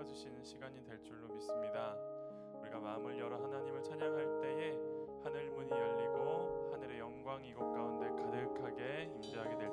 채워주시는 시간이 될 줄로 믿습니다. 우리가 마음을 열어 하나님을 찬양할 때에 하늘 문이 열리고 하늘의 영광이 곳 가운데 가득하게 임재하게 될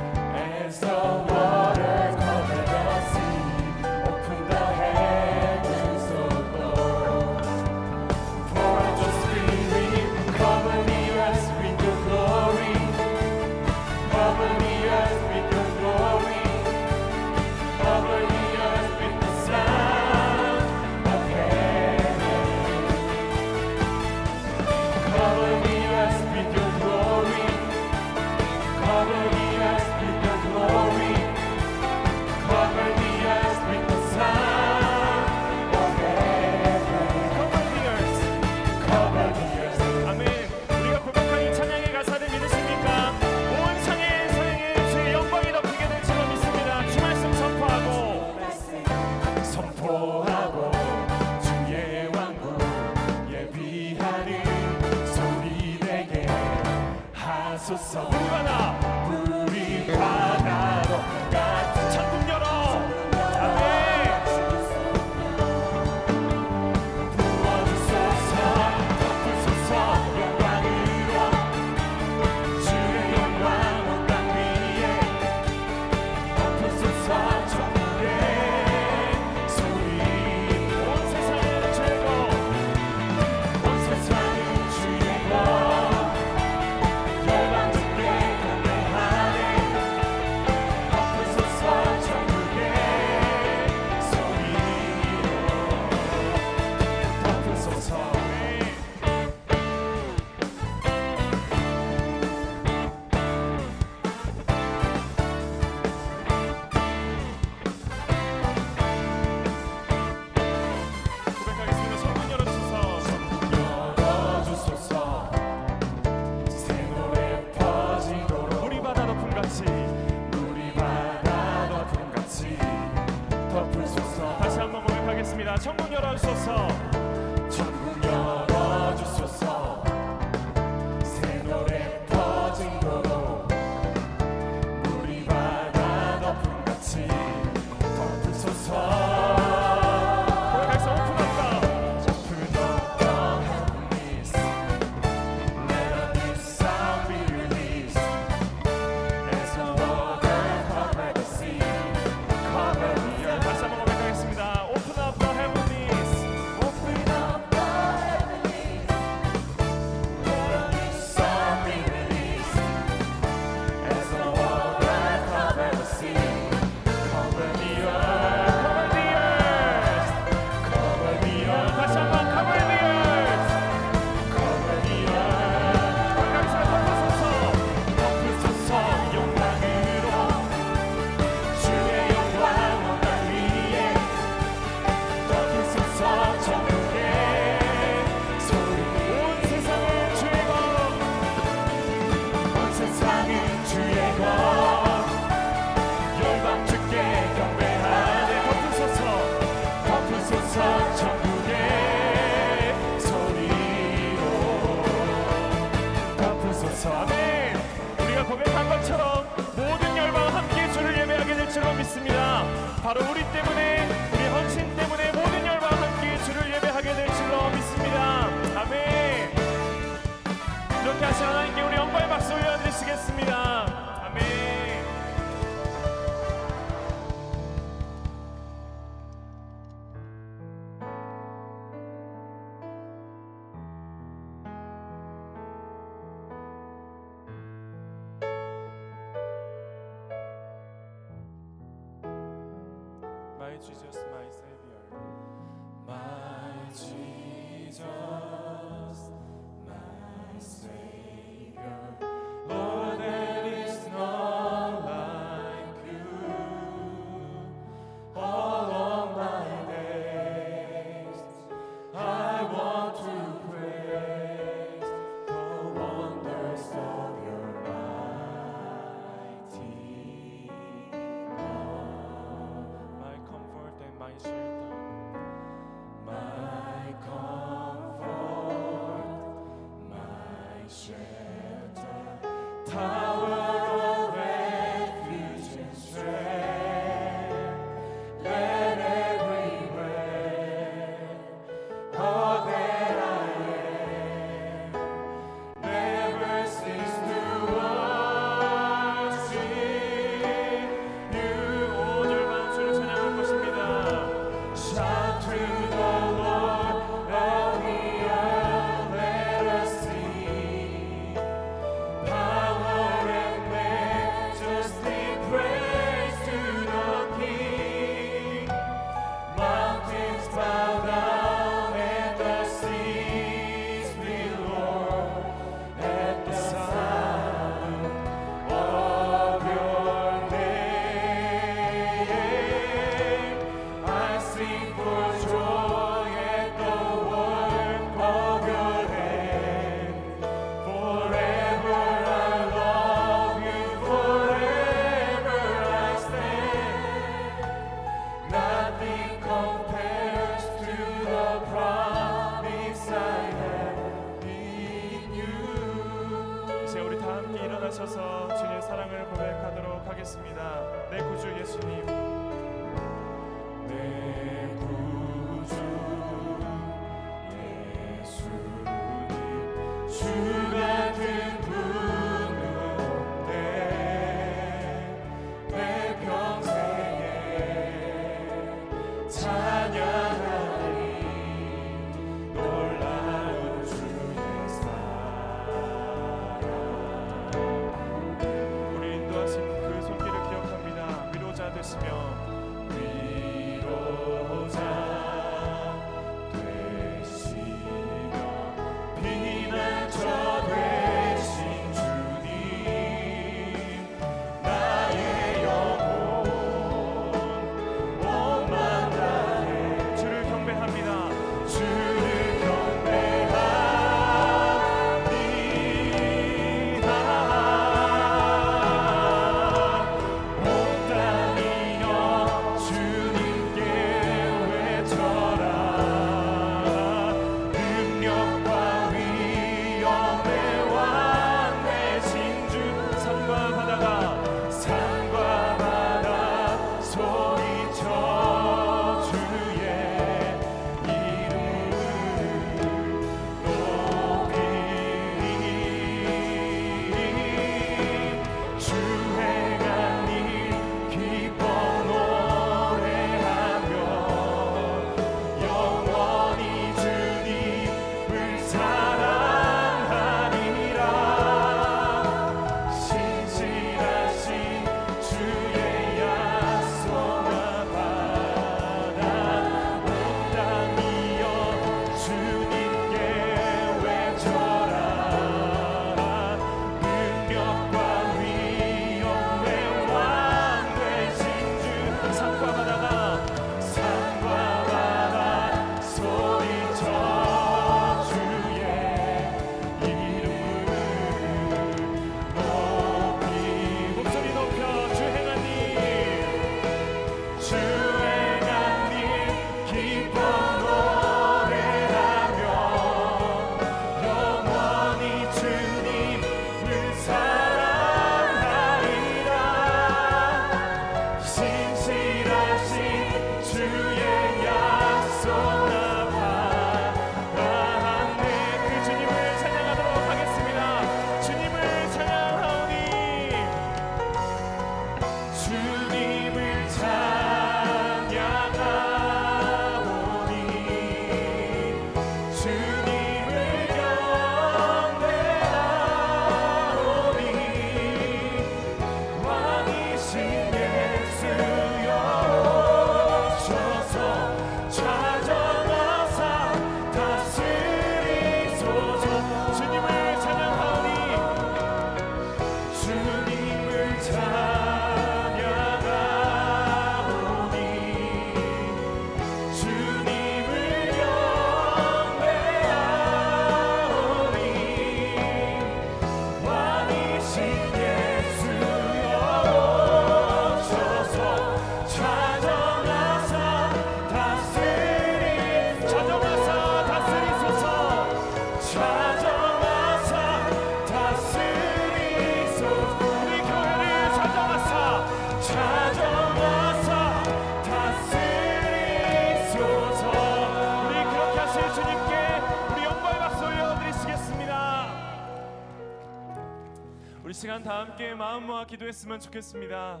기도했으면 좋겠습니다.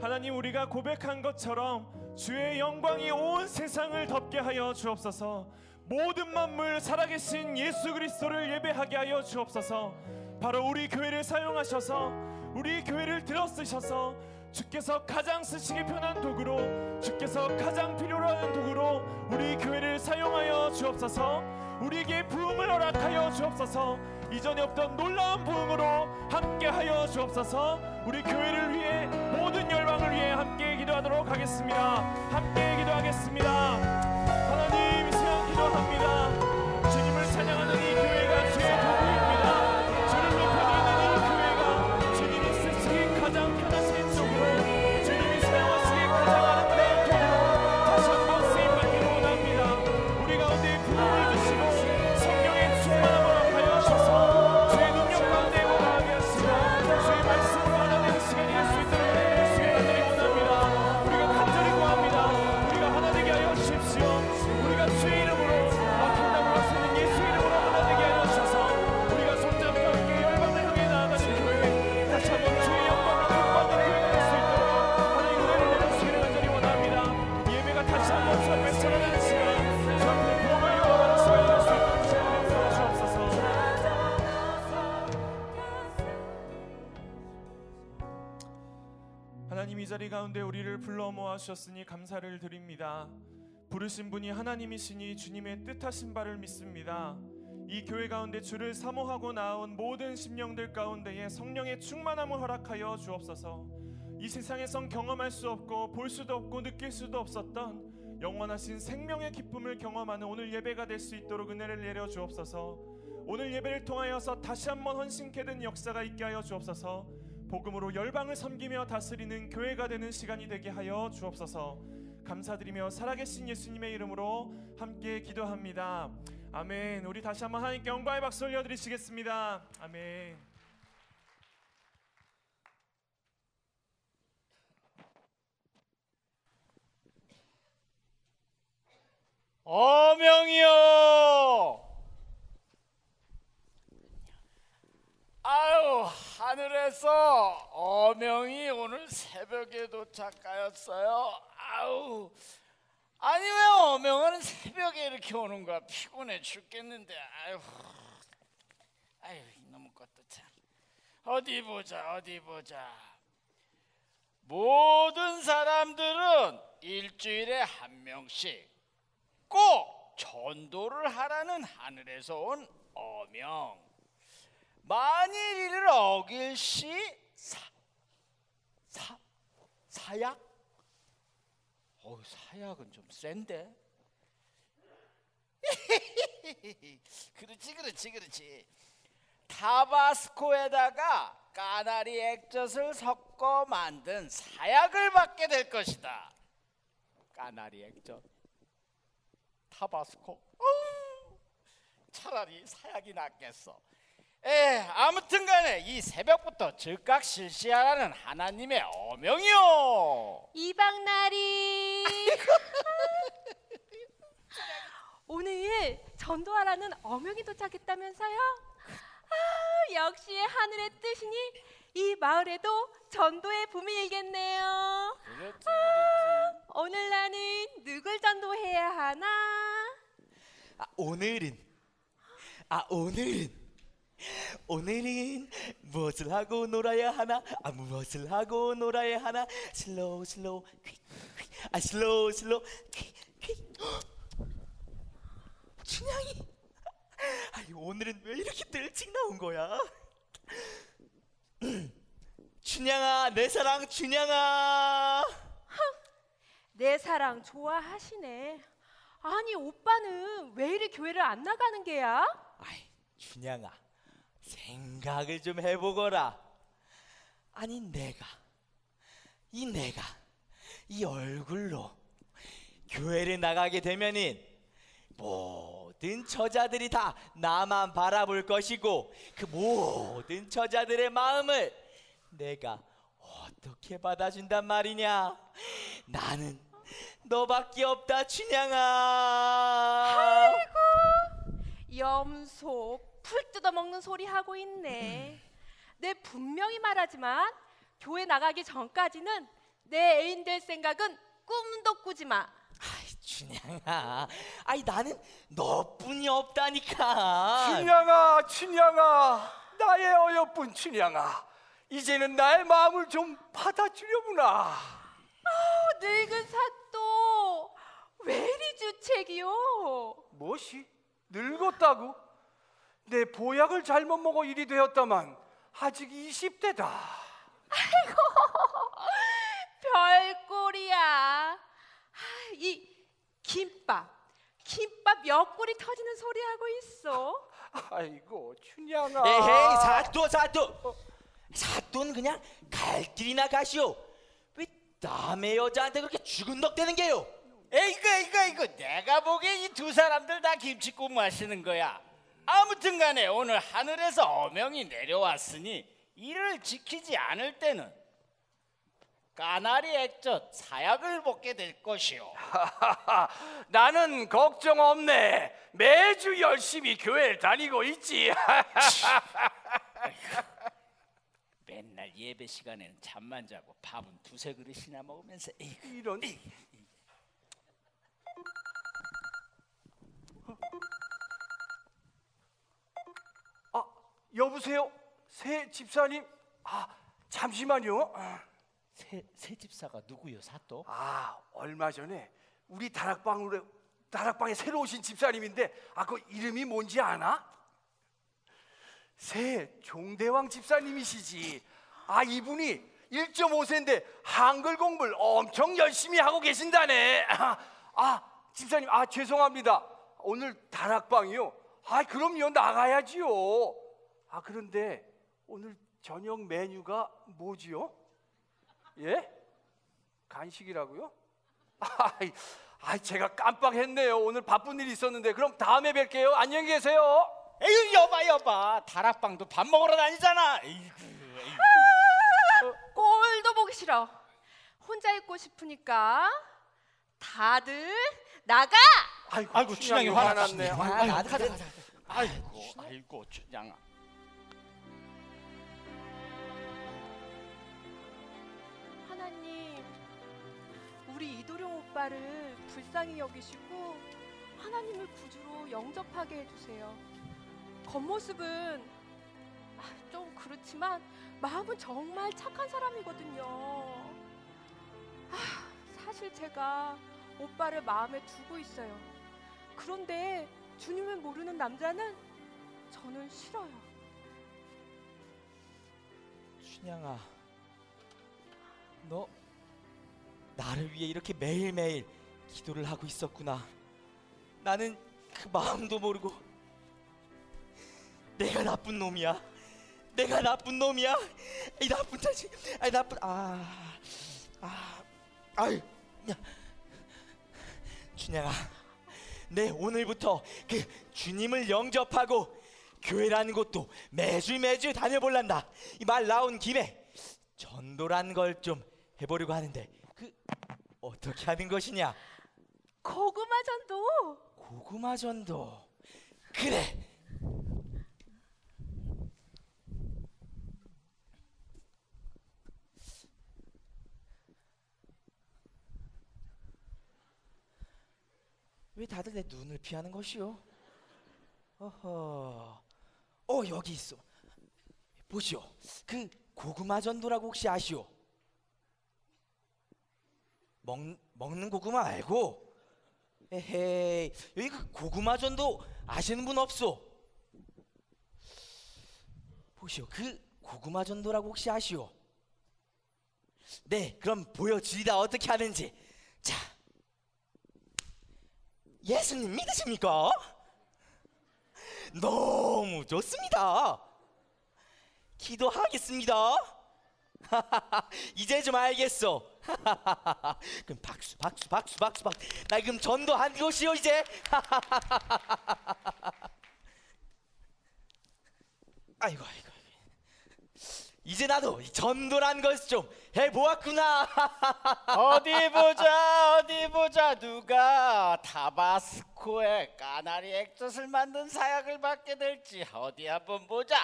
하나님 우리가 고백한 것처럼 주의 영광이 온 세상을 덮게 하여 주옵소서. 모든 만물 살아계신 예수 그리스도를 예배하게 하여 주옵소서. 바로 우리 교회를 사용하셔서 우리 교회를 들어쓰셔서 주께서 가장 쓰시기 편한 도구로 주께서 가장 필요로 하는 도구로 우리 교회를 사용하여 주옵소서. 우리에게 부흥을 허락하여 주옵소서. 이전에 없던 놀라운 부흥으로 함께하여 주옵소서. 우리 교회를 위해 모든 열방을 위해 함께 기도하도록 하겠습니다. 함께 기도하겠습니다. 모아 주셨으니 감사를 드립니다. 부르신 분이 하나님이시니 주님의 뜻하신 바를 믿습니다. 이 교회 가운데 주를 사모하고 나온 모든 심령들 가운데에 성령의 충만함을 허락하여 주옵소서. 이 세상에선 경험할 수 없고 볼 수도 없고 느낄 수도 없었던 영원하신 생명의 기쁨을 경험하는 오늘 예배가 될 수 있도록 은혜를 내려 주옵소서. 오늘 예배를 통하여서 다시 한번 헌신케 된 역사가 있게 하여 주옵소서. 복음으로 열방을 섬기며 다스리는 교회가 되는 시간이 되게 하여 주옵소서. 감사드리며 살아계신 예수님의 이름으로 함께 기도합니다. 아멘. 우리 다시 한번 하나님께 영광의 박수 올려드리시겠습니다. 아멘. 어명이여 아유 하늘에서 어명이 오늘 새벽에 도착하였어요. 아우 아니 왜 어명은 새벽에 이렇게 오는 거야 피곤해 죽겠는데. 아유 아유 이놈의 것도 참. 어디 보자 어디 보자. 모든 사람들은 일주일에 한 명씩 꼭 전도를 하라는 하늘에서 온 어명. 만일 이를 어길 시 사, 사, 사약? 어 사약은 좀 센데. 그렇지, 그렇지, 그렇지. 타바스코에다가 까나리 액젓을 섞어 만든 사약을 받게 될 것이다. 까나리 액젓. 타바스코. 차라리 사약이 낫겠어. 에 아무튼 간에 이 새벽부터 즉각 실시하라는 하나님의 어명이요. 이방나리 오늘 전도하라는 어명이 도착했다면서요? 아, 역시 하늘의 뜻이니 이 마을에도 전도의 붐이 일겠네요. 그렇지, 그렇지. 오늘 나는 누굴 전도해야 하나? 아, 오늘은 아 오늘은 오늘은 무엇을 하고 놀아야 하나 아 무엇을 하고 놀아야 하나 slow slow quick, quick. 아 slow slow quick, quick. 헉! 춘향이 아니 오늘은 왜 이렇게 일찍 나온 거야 춘향아 내 사랑 춘향아 내 사랑 좋아하시네. 아니 오빠는 왜 이리 교회를 안 나가는 게야? 아이 춘향아 생각을 좀 해보거라. 아니 내가 이 내가 이 얼굴로 교회를 나가게 되면은 모든 처자들이 다 나만 바라볼 것이고 그 모든 처자들의 마음을 내가 어떻게 받아준단 말이냐? 나는 너밖에 없다 춘향아. 염소 풀 뜯어먹는 소리 하고 있네. 내 분명히 분명히 말하지만 교회 나가기 전까지는 내 애인 될 생각은 꿈도 꾸지 마. 아이 춘향아, 아이 나는 너뿐이 없다니까. 춘향아, 춘향아, 나의 어여쁜 춘향아, 이제는 나의 마음을 좀 받아주려구나. 어, 늙은 사또 왜 이리 주책이요? 무엇이? 늙었다고? 내 보약을 잘못 먹어 일이 되었다만 아직 20대다. 별꼴이야. 아, 이 김밥, 김밥 옆구리 터지는 소리 하고 있어. 아이고, 춘향아. 에헤이 사또 사또, 사또는 그냥 갈 길이나 가시오. 왜 남의 여자한테 그렇게 죽은 덕대는 게요? 에이그 이거 이거 내가 보기엔 이 두 사람들 다 김치국 마시는 거야. 아무튼 간에 오늘 하늘에서 어명이 내려왔으니 이를 지키지 않을 때는 까나리 액젓 사약을 먹게 될 것이오. 나는 걱정 없네. 매주 열심히 교회를 다니고 있지. 맨날 예배 시간에는 잠만 자고 밥은 두세 그릇이나 먹으면서. 이런. 여보세요? 새 집사님? 아, 잠시만요. 새, 새 집사가 누구요 사또? 아, 얼마 전에 우리 다락방으로 다락방에 새로 오신 집사님인데 아, 그 이름이 뭔지 아나? 새 종대왕 집사님이시지. 아, 이분이 1.5세인데 한글 공부를 엄청 열심히 하고 계신다네. 아, 아, 집사님, 아, 죄송합니다. 오늘 다락방이요. 아, 그럼요. 나가야지요. 아, 그런데 오늘 저녁 메뉴가 뭐지요? 예? 간식이라고요? 아이, 아이 제가 깜빡했네요. 오늘 바쁜 일이 있었는데 그럼 다음에 뵐게요. 안녕히 계세요. 에이 여봐 여봐 다락방도 밥 먹으러 다니잖아. 에이구, 에이구. 꼴도 보기 싫어. 혼자 있고 싶으니까 다들 나가. 아이고, 아이고, 춘향이 화났네. 아, 아이고, 가자 가자. 아이고 아이고 춘향아. 우리 이도령 오빠를 불쌍히 여기시고 하나님을 구주로 영접하게 해주세요. 겉모습은 아, 좀 그렇지만 마음은 정말 착한 사람이거든요. 아, 사실 제가 오빠를 마음에 두고 있어요. 그런데 주님을 모르는 남자는 저는 싫어요. 춘향아, 너 나를 위해 이렇게 매일매일 기도를 하고 있었구나. 나는 그 마음도 모르고 내가 나쁜 놈이야. 내가 나쁜 놈이야. 이 나쁜 자식. 아, 나쁜 아, 아, 아유, 야, 춘향아, 내 오늘부터 그 주님을 영접하고 교회라는 곳도 매주 매주 다녀볼란다. 이 말 나온 김에 전도란 걸 좀 해보려고 하는데 그 어떻게 하는 것이냐? 고구마 전도. 고구마 전도. 그래. 왜 다들 내 눈을 피하는 것이오? 어허. 어 여기 있어. 보시오. 그 고구마 전도라고 혹시 아시오? 먹 먹는 고구마 알고? 에헤이 여기 그 고구마 전도 아시는 분 없소? 보시오. 그 고구마 전도라고 혹시 아시오? 네, 그럼 보여주리다 어떻게 하는지. 자, 예수님 믿으십니까? 너무 좋습니다. 기도하겠습니다. 이제 좀 알겠어. 그럼 박수, 박수, 박수, 박수, 박수. 나 그럼 전도한 것이요 이제. 아이고, 아이고. 이제 나도 이 전도란 것좀 해보았구나. 어디 보자 어디 보자 누가 타바스코에 까나리 액젓을 만든 사약을 받게 될지 어디 한번 보자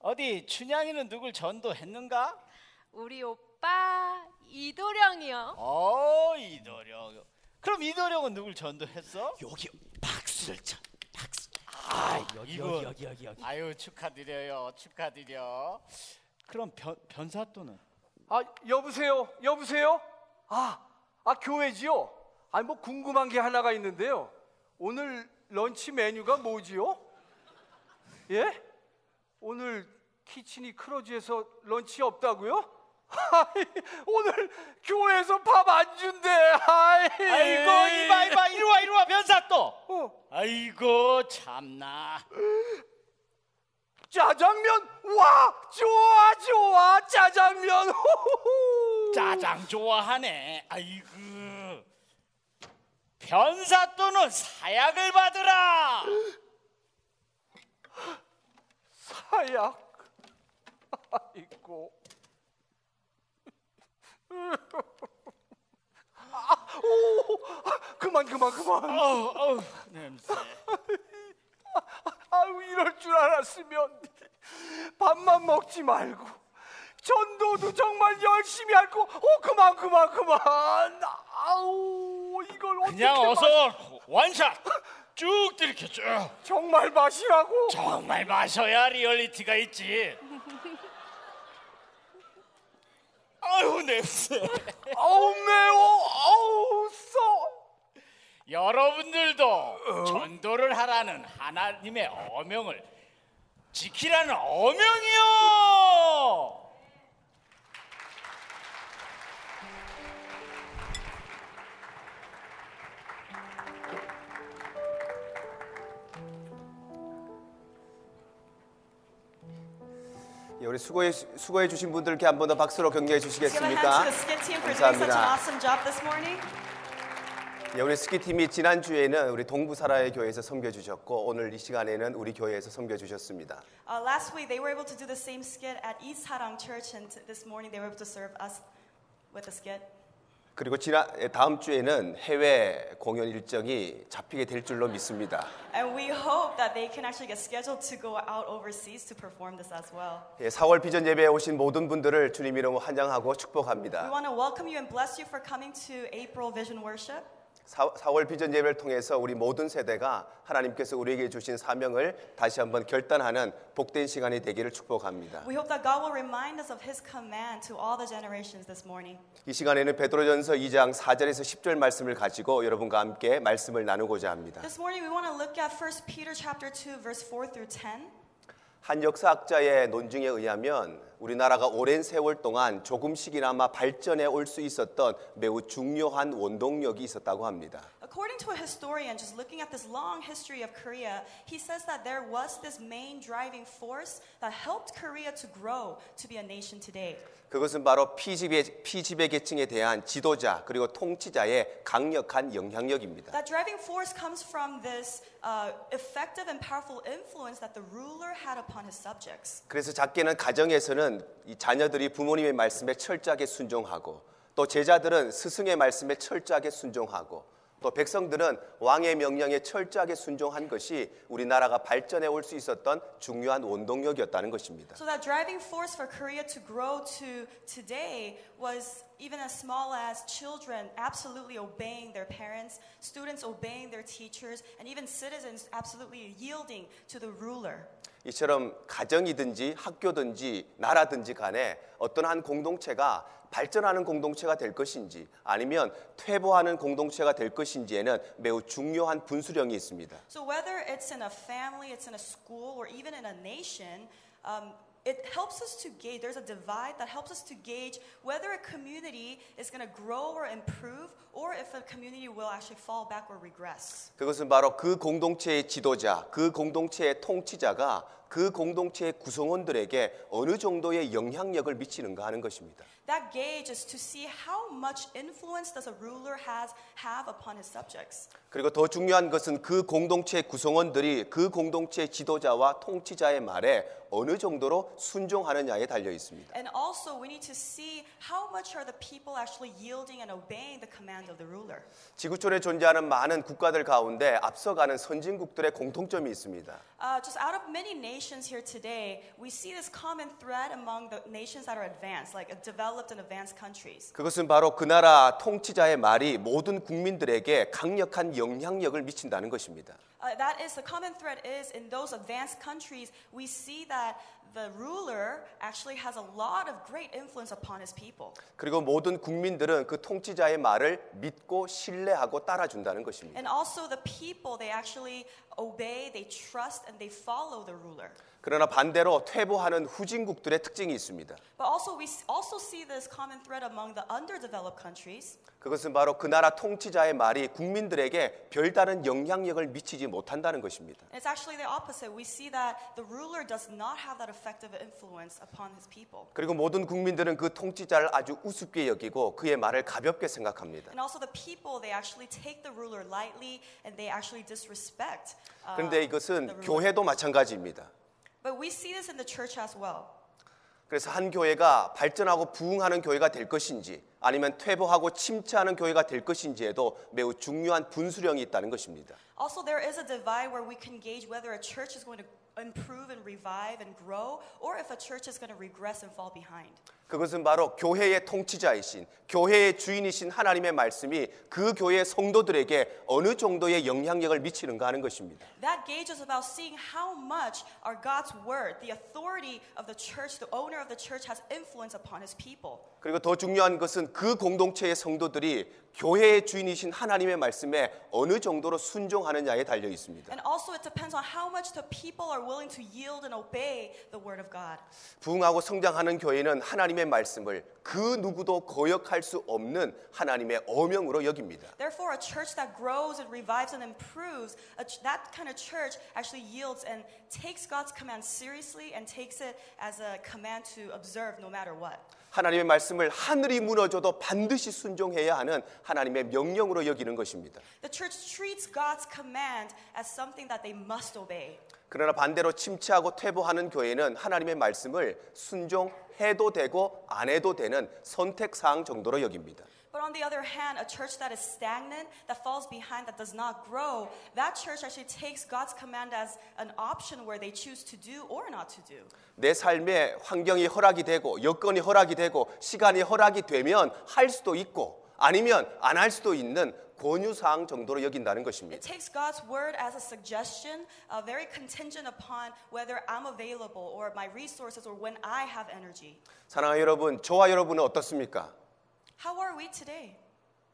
어디 춘향이는 누굴 전도했는가? 우리 오빠 이도령이요. 어 이도령. 그럼 이도령은 누굴 전도했어? 여기 박수를 쳐. 박수. 아 여기 이분. 여기 여기 여기 여기. 아유 축하드려요 축하드려. 그럼 변 변사또는? 아 여보세요 여보세요 아, 아 교회지요 아니 뭐 궁금한 게 하나가 있는데요 오늘 런치 메뉴가 뭐지요 예 오늘 키친이 크로즈에서 런치 없다고요 아이, 오늘 교회에서 밥 안 준대 아이, 아이고 이봐 이봐 이리 와 이리 와 변사 또. 어, 아이고 참나. 짜장면 와 좋아 좋아 짜장면 호호호. 짜장 좋아하네. 아이고. 변사 또는 사약을 받으라. 사약 아이고. 아, 오, 아, 그만 그만 그만. 어우 어우 냄새. 아유 이럴 줄 알았으면 밥만 먹지 말고 전도도 정말 열심히 할걸. 오 그만 그만 그만. 아우 이걸 어떻게 그냥 어서 원샷 쭉 들이켜 쭉. 정말 마시라고 정말 마셔야 리얼리티가 있지. 아유 냄새. 아우 매워 아우 써 여러분들도 전도를 하라는 하나님의 어명을 지키라는 어명이요. 수고해 수고해 주신 분들께 한 번 더 박수로 격려해 주시겠습니까? 감사합니다. 예, 우리 스키 팀이 지난 주에는 우리 동부 사라의 교회에서 섬겨 주셨고 오늘 이 시간에는 우리 교회에서 섬겨 주셨습니다. Uh, last week, they were able to do the same skit at East Harang Church, and t- this morning, they were able to serve us with a skit. 그리고 지난 예, 다음 주에는 해외 공연 일정이 잡히게 될 줄로 믿습니다. And we hope that they can actually get scheduled to go out overseas to perform this as well. 예, 4월 비전 예배에 오신 모든 분들을 주님 이름으로 환영하고 We 축복합니다. want to welcome you and bless you for coming to April Vision Worship. 4, 4월 비전 예배를 통해서 우리 모든 세대가 하나님께서 우리에게 주신 사명을 다시 한번 결단하는 복된 시간이 되기를 축복합니다. We hope that God will remind us of His command to all the generations this morning. 이 시간에는 베드로전서 2장 4절에서 10절 말씀을 가지고 여러분과 함께 말씀을 나누고자 합니다. This morning, we want to look at 1 Peter chapter 2, verse 4 through 10. 한 역사학자의 논증에 의하면 우리나라가 오랜 세월 동안 조금씩이나마 발전해 올 수 있었던 매우 중요한 원동력이 있었다고 합니다. According to a historian, just looking at this long history of Korea, he says that there was this main driving force that helped Korea to grow to be a nation today. 그것은 바로 피지배, 피지배 계층에 대한 지도자 그리고 통치자의 강력한 영향력입니다. That driving force comes from this uh, effective and powerful influence that the ruler had upon his subjects. 그래서 작게는 가정에서는 이 자녀들이 부모님의 말씀에 철저하게 순종하고 또 제자들은 스승의 말씀에 철저하게 순종하고 또 백성들은 왕의 명령에 철저하게 순종한 것이 우리나라가 발전해 올 수 있었던 중요한 원동력이었다는 것입니다. So that driving force for Korea to grow to today was even as small as children absolutely obeying their parents, students obeying their teachers, and even citizens absolutely yielding to the ruler. 이처럼 가정이든지 학교든지 나라든지 간에 어떤 한 공동체가 발전하는 공동체가 될 것인지 아니면 퇴보하는 공동체가 될 것인지에는 매우 중요한 분수령이 있습니다. So whether it's in a family, it's in a school, or even in a nation, um, it helps us to gauge. There's a divide that helps us to gauge whether a community is going to grow or improve, or if a community will actually fall back or regress. 그것은 바로 그 공동체의 지도자, 그 공동체의 통치자가 그 공동체의 구성원들에게 어느 정도의 영향력을 미치는가 하는 것입니다. That gauge is to see how much influence does a ruler has have upon his subjects. 그리고 더 중요한 것은 그 공동체의 구성원들이 그 공동체의 지도자와 통치자의 말에 어느 정도로 순종하느냐에 달려 있습니다. And also, we need to see how much are the people actually yielding and obeying the command of the ruler. 지구촌에 존재하는 많은 국가들 가운데 앞서가는 선진국들의 공통점이 있습니다. Uh, just out of many nations here today, we see this common thread among the nations that are advanced, like developed and advanced countries. 그것은 바로 그 나라 통치자의 말이 모든 국민들에게 강력한 영향력을 미친다는 것입니다. Uh, that is the common thread is in those advanced countries, we see that the ruler actually has a lot of great influence upon his people. 그리고 모든 국민들은 그 통치자의 말을 믿고 신뢰하고 따라준다는 것입니다. And also the people, they actually obey, they trust, and they follow the ruler. 그러나 반대로 퇴보하는 후진국들의 특징이 있습니다. But also we also see this common thread among the underdeveloped countries. 그것은 바로 그 나라 통치자의 말이 국민들에게 별다른 영향력을 미치지 못한다는 것입니다. It's actually the opposite. We see that the ruler does not have that effective influence upon his people. 그리고 모든 국민들은 그 통치자를 아주 우습게 여기고 그의 말을 가볍게 생각합니다. And also the people, they actually take the ruler lightly and they actually disrespect. uh, 그런데 the 이것은. 교회도 마찬가지입니다. But we see this in the church as well. 그래서 한 교회가 발전하고 부흥하는 교회가 될 것인지 아니면 퇴보하고 침체하는 교회가 될 것인지에도 매우 중요한 분수령이 있다는 것입니다. Also, there is a divide where we can gauge whether a church is going to improve and revive and grow, or if a church is going to regress and fall behind. 그것은 바로 교회의 통치자이신 교회의 주인이신 하나님의 말씀이 그 교회의 성도들에게 어느 정도의 영향력을 미치는가 하는 것입니다. That gauge is about seeing how much our God's word, the authority of the church, the owner of the church, has influence upon his people. 그리고 더 중요한 것은 그 공동체의 성도들이 교회의 주인이신 하나님의 말씀에 어느 정도로 순종하느냐에 달려 있습니다. And also, it depends on how much the people are willing to yield and obey the word of God. 부흥하고 성장하는 교회는 하나님의 말씀을 그 누구도 거역할 수 없는 하나님의 어명으로 여깁니다. Therefore, a church that grows and revives and improves, a that kind of church actually yields and takes God's command seriously and takes it as a command to observe no matter what. 하나님의 말씀을 하늘이 무너져도 반드시 순종해야 하는 하나님의 명령으로 여기는 것입니다. The church treats God's command as something that they must obey. 그러나 반대로 침체하고 퇴보하는 교회는 하나님의 말씀을 순종해도 되고 안 해도 되는 선택 사항 정도로 여깁니다. But on the other hand, a church that is stagnant, that falls behind, that does not grow, that church actually takes God's command as an option where they choose to do or not to do. 내 삶에 환경이 허락이 되고 여건이 허락이 되고 시간이 허락이 되면 할 수도 있고 아니면 안 할 수도 있는 권유 사항 정도로 여긴다는 It 것입니다. takes God's word as a suggestion, uh, very contingent upon whether I'm available or my resources or when I have energy. 사랑하는 여러분, 저와 여러분은 어떻습니까? How are we today?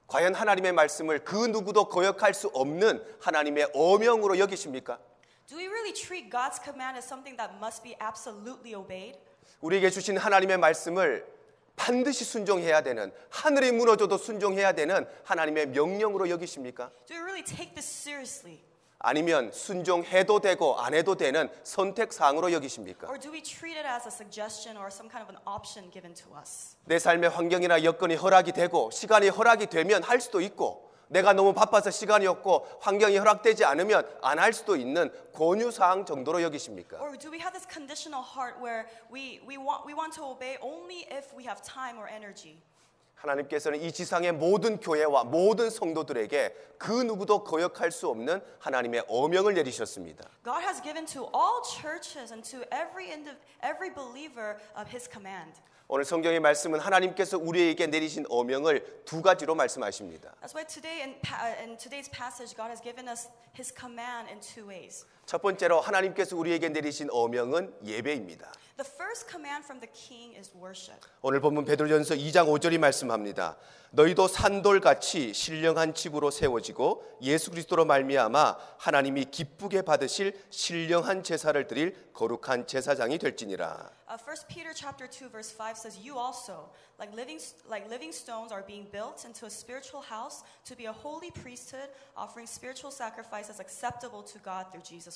과연 하나님의 말씀을 그 누구도 거역할 수 없는 하나님의 어명으로 여기십니까? Do we really treat God's command as something that must be absolutely obeyed? 우리에게 주신 하나님의 말씀을 반드시 순종해야 되는 하늘이 무너져도 순종해야 되는 하나님의 명령으로 여기십니까? Do we really take this seriously? 아니면 순종해도 되고 안 해도 되는 선택 사항으로 여기십니까? Or do we treat it as a suggestion or some kind of an option given to us? 내 삶의 환경이나 여건이 허락이 되고 시간이 허락이 되면 할 수도 있고 내가 너무 바빠서 시간이 없고 환경이 허락되지 않으면 안 할 수도 있는 권유 사항 정도로 여기십니까? Or do we have this conditional heart where we, we, want, we want to obey only if we have time or energy? 하나님께서는 이 지상의 모든 교회와 모든 성도들에게 그 누구도 거역할 수 없는 하나님의 어명을 내리셨습니다. God has given to all churches and to every, every believer of His command. 오늘 성경의 말씀은 하나님께서 우리에게 내리신 어명을 두 가지로 말씀하십니다. That's why today in, in today's passage, God has given us His command in two ways. 첫 번째로 하나님께서 우리에게 내리신 어명은 예배입니다. The first command from the king is worship. 오늘 본문 베드로전서 2장 5절이 말씀합니다. 너희도 산돌같이 신령한 집으로 세워지고 예수 그리스도로 말미암아 하나님이 기쁘게 받으실 신령한 제사를 드릴 거룩한 제사장이 될지니라. Uh, 1 Peter chapter 2 verse 5 says, "You also, like living like living stones are being built into a spiritual house to be a holy priesthood, offering spiritual sacrifices acceptable to God through Jesus Christ."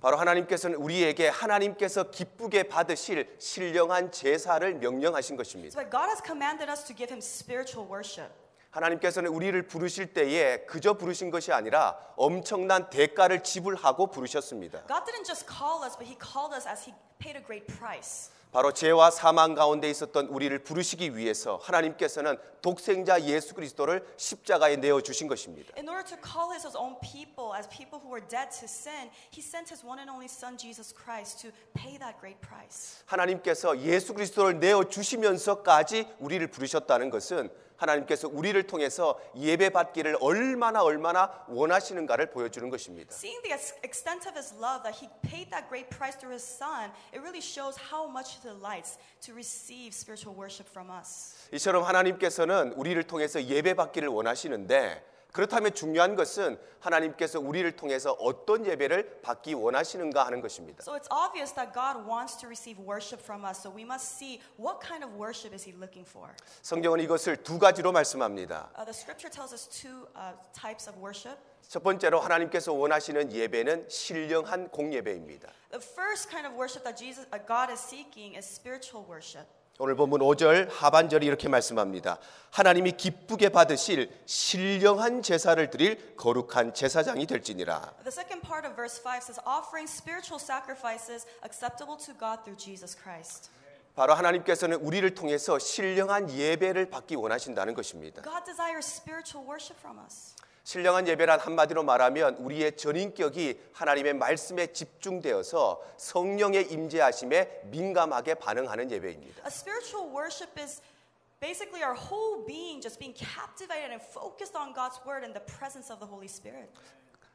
바로 하나님께서는 우리에게 하나님께서 기쁘게 받으실 신령한 제사를 명령하신 것입니다. So God has commanded us to give him spiritual worship. 하나님께서는 우리를 부르실 때에 그저 부르신 것이 아니라 엄청난 대가를 지불하고 부르셨습니다. God didn't just call us, but he called us as he paid a great price. 바로 죄와 사망 가운데 있었던 우리를 부르시기 위해서 하나님께서는 독생자 예수 그리스도를 십자가에 내어 주신 것입니다. In order to call his own people as people who were dead to sin, he sent his one and only Son, Jesus Christ, to pay that great price. 하나님께서 예수 그리스도를 내어 주시면서까지 우리를 부르셨다는 것은 하나님께서 우리를 통해서 예배 받기를 얼마나 얼마나 원하시는가를 보여주는 것입니다. Seeing the ex- extent of his love, that he paid that great price through his Son, it really shows how much he delights to receive spiritual worship from us. 이처럼 하나님께서는 우리를 통해서 예배 받기를 원하시는데 그렇다면 중요한 것은 하나님께서 우리를 통해서 어떤 예배를 받기 원하시는가 하는 것입니다. So it's obvious that God wants to receive worship from us. So we must see what kind of worship is he looking for. 성경은 이것을 두 가지로 말씀합니다. Uh, the scripture tells us two uh, types of worship. 첫 번째로 하나님께서 원하시는 예배는 신령한 공예배입니다. The first kind of worship that Jesus, uh, God is seeking is spiritual worship. 오늘 본문 5절 하반절이 이렇게 말씀합니다. 하나님이 기쁘게 받으실 신령한 제사를 드릴 거룩한 제사장이 될지니라. The second part of verse 5 says, offering spiritual sacrifices acceptable to God through Jesus Christ. 바로 하나님께서는 우리를 통해서 신령한 예배를 받기 원하신다는 것입니다. God desires spiritual worship from us. 신령한 예배란 한마디로 말하면 우리의 전인격이 하나님의 말씀에 집중되어서 성령의 임재하심에 민감하게 반응하는 예배입니다. A spiritual worship is basically our whole being just being captivated and focused on God's word and the presence of the Holy Spirit.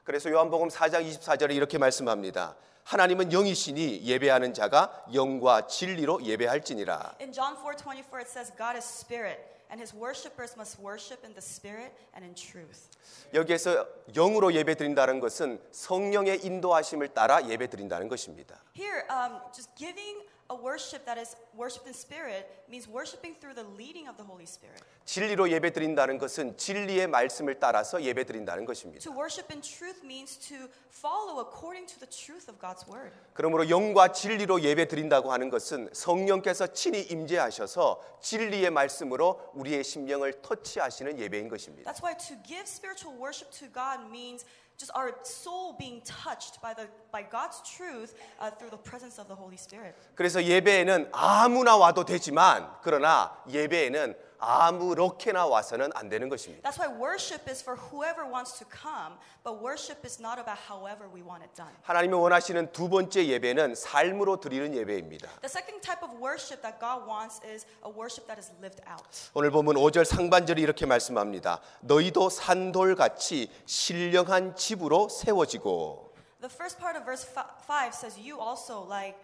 그래서 요한복음 4장 24절에 이렇게 말씀합니다. 하나님은 영이시니 예배하는 자가 영과 진리로 예배할지니라. In John 4:24 it says God is spirit and his worshipers must worship in the spirit and in truth. 여기에서 영으로 예배드린다는 것은 성령의 인도하심을 따라 예배드린다는 것입니다. Here um, just giving a worship that is worshiped in spirit means worshiping through the leading of the Holy Spirit. 진리로 예배드린다는 것은 진리의 말씀을 따라서 예배드린다는 것입니다. To worship in truth means to follow according to the truth of God's word. 그러므로 영과 진리로 예배드린다고 하는 것은 성령께서 친히 임재하셔서 진리의 말씀으로 우리의 심령을 터치하시는 예배인 것입니다. That's why to give spiritual worship to God means just our soul being touched by the by God's truth uh, through the presence of the Holy Spirit. 그래서 예배에는 아무나 와도 되지만 그러나 예배에는 아무렇게나 와서는 안 되는 것입니다. That's why worship is for whoever wants to come, but worship is not about however we want it done. 하나님이 원하시는 두 번째 예배는 삶으로 드리는 예배입니다. The second type of worship that God wants is a worship that is lived out. 오늘 보면 5절 상반절이 이렇게 말씀합니다. 너희도 산돌같이 신령한 집으로 세워지고 The first part of verse 5 says you also like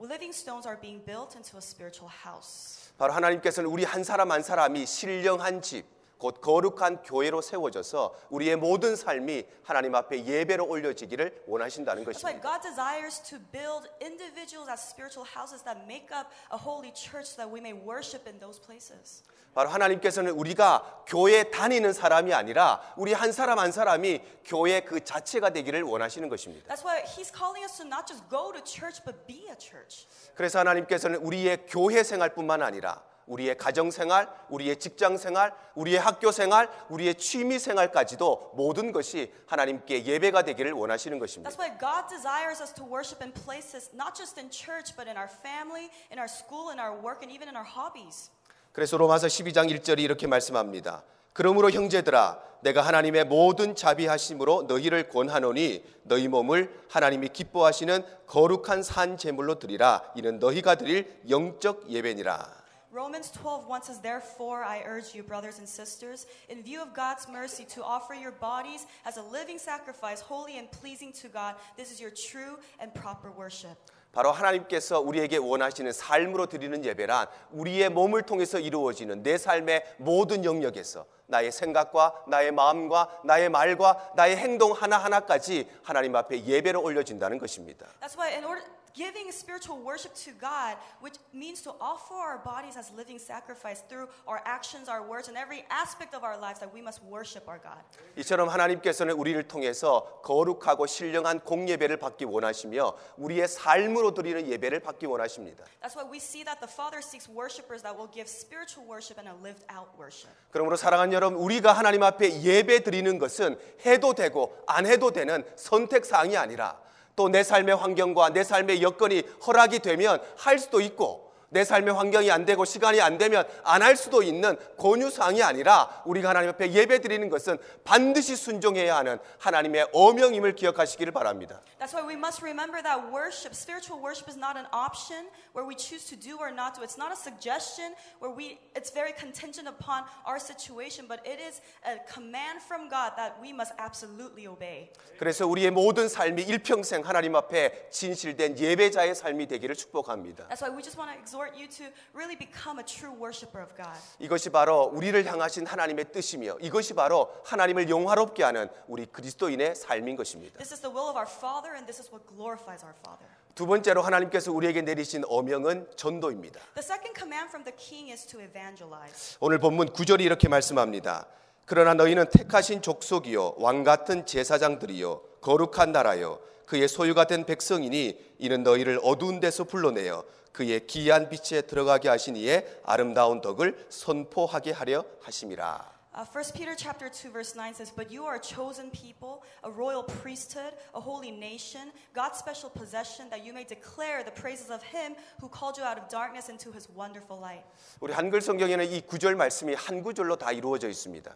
living stones are being built into a spiritual house. 바로 하나님께서는 우리 한 사람 한 사람이 신령한 집, 곧 거룩한 교회로 세워져서 우리의 모든 삶이 하나님 앞에 예배로 올려지기를 원하신다는 것입니다. God desires to build individuals as spiritual houses that make up a holy church so that we may worship in those places. 바로 하나님께서는 우리가 교회 다니는 사람이 아니라 우리 한 사람 한 사람이 교회 그 자체가 되기를 원하시는 것입니다. That's why He's calling us to not just go to church, but be a church. 그래서 하나님께서는 우리의 교회 생활뿐만 아니라 우리의 가정 생활, 우리의 직장 생활, 우리의 학교 생활, 우리의 취미 생활까지도 모든 것이 하나님께 예배가 되기를 원하시는 것입니다. That's why God desires us to worship in places, not just in church, but in our family, in our school, in our work, and even in our hobbies. 그래서 로마서 12장 1절이 이렇게 말씀합니다. 그러므로 형제들아 내가 하나님의 모든 자비하심으로 너희를 권하노니 너희 몸을 하나님이 기뻐하시는 거룩한 산 제물로 드리라 이는 너희가 드릴 영적 예배니라. Romans 12:1 says, Therefore, I urge you, brothers and sisters, in view of God's mercy, to offer your bodies as a living sacrifice, holy and pleasing to God. This is your true and proper worship. 바로 하나님께서 우리에게 원하시는 삶으로 드리는 예배란 우리의 몸을 통해서 이루어지는 내 삶의 모든 영역에서 나의 생각과 나의 마음과 나의 말과 나의 행동 하나하나까지 하나님 앞에 예배로 올려진다는 것입니다. That's why, in order giving spiritual worship to God, which means to offer our bodies as living sacrifice through our actions, our words, and every aspect of our lives, that we must worship our God. 이처럼 하나님께서는 우리를 통해서 거룩하고 신령한 공예배를 받기 원하시며 우리의 삶으로 드리는 예배를 받기 원하십니다. That's why we see that the Father seeks worshipers that will give spiritual worship and a lived out worship. 그러므로 사랑하는 여러분, 우리가 하나님 앞에 예배 드리는 것은 해도 되고 안 해도 되는 선택 사항이 아니라 또 내 삶의 환경과 내 삶의 여건이 허락이 되면 할 수도 있고 내 삶의 환경이 안 되고 시간이 안 되면 안 할 수도 있는 권유사항이 아니라 우리가 하나님 앞에 예배 드리는 것은 반드시 순종해야 하는 하나님의 어명임을 기억하시기를 바랍니다. That's why we must remember that worship, spiritual worship is not an option where we choose to do or not do. It's not a suggestion where we it's very contingent upon our situation, but it is a command from God that we must absolutely obey. 그래서 우리의 모든 삶이 일평생 하나님 앞에 진실된 예배자의 삶이 되기를 축복합니다. That's why we just want to exhort you to really become a true worshiper of God. 이것이 바로 우리를 향하신 하나님의 뜻이며 이것이 바로 하나님을 영화롭게 하는 우리 그리스도인의 삶인 것입니다. This is the will of our Father and this is what glorifies our Father. 두 번째로 하나님께서 우리에게 내리신 어명은 전도입니다. The second command from the king is to evangelize. 오늘 본문 9절이 이렇게 말씀합니다. 그러나 너희는 택하신 족속이요 왕 같은 제사장들이요 거룩한 나라요 그의 소유가 된 백성이니 이는 너희를 어두운 데서 불러내어 그의 기이한 빛에 들어가게 이의 아름다운 덕을 선포하게 하려 하심이라. Uh, 1 Peter chapter 2 verse 9 says, "But you are a chosen people, a royal priesthood, a holy nation, God's special possession, that you may declare the praises of him who called you out of darkness into his wonderful light." 우리 한글 성경에는 이 구절 말씀이 한 구절로 다 이루어져 있습니다.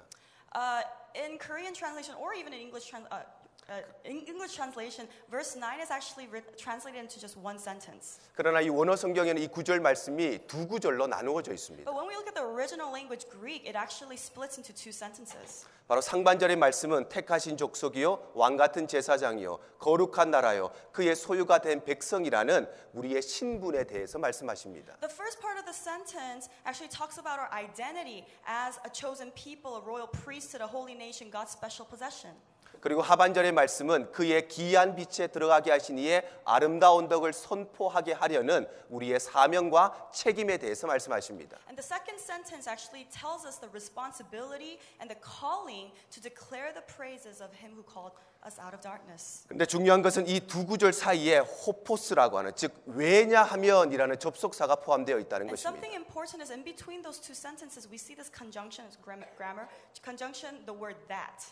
Uh, in Korean translation or even in English tran- uh, uh, in English translation, verse 9 is actually writ- translated into just one sentence. 그러나 이 원어 성경에는 이 구절 말씀이 두 구절로 나누어져 있습니다. But when we look at the original language Greek, it actually splits into two sentences. 바로 상반절의 말씀은 택하신 족속이요 왕 같은 제사장이요 거룩한 나라요 그의 소유가 된 백성이라는 우리의 신분에 대해서 말씀하십니다. The first part of the sentence actually talks about our identity as a chosen people, a royal priesthood, a holy nation, God's special possession. 그리고 하반절의 말씀은 그의 기이한 빛에 들어가게 하신 이의 아름다운 덕을 선포하게 하려는 우리의 사명과 책임에 대해서 말씀하십니다. And the second sentence actually tells us the responsibility and the calling to declare the praises of him who called us out of darkness. 근데 중요한 것은 이 두 구절 사이에 호포스라고 하는 즉 왜냐하면이라는 접속사가 포함되어 있다는 And 것입니다. something important is in between those two sentences, we see this conjunction as grammar conjunction, the word that.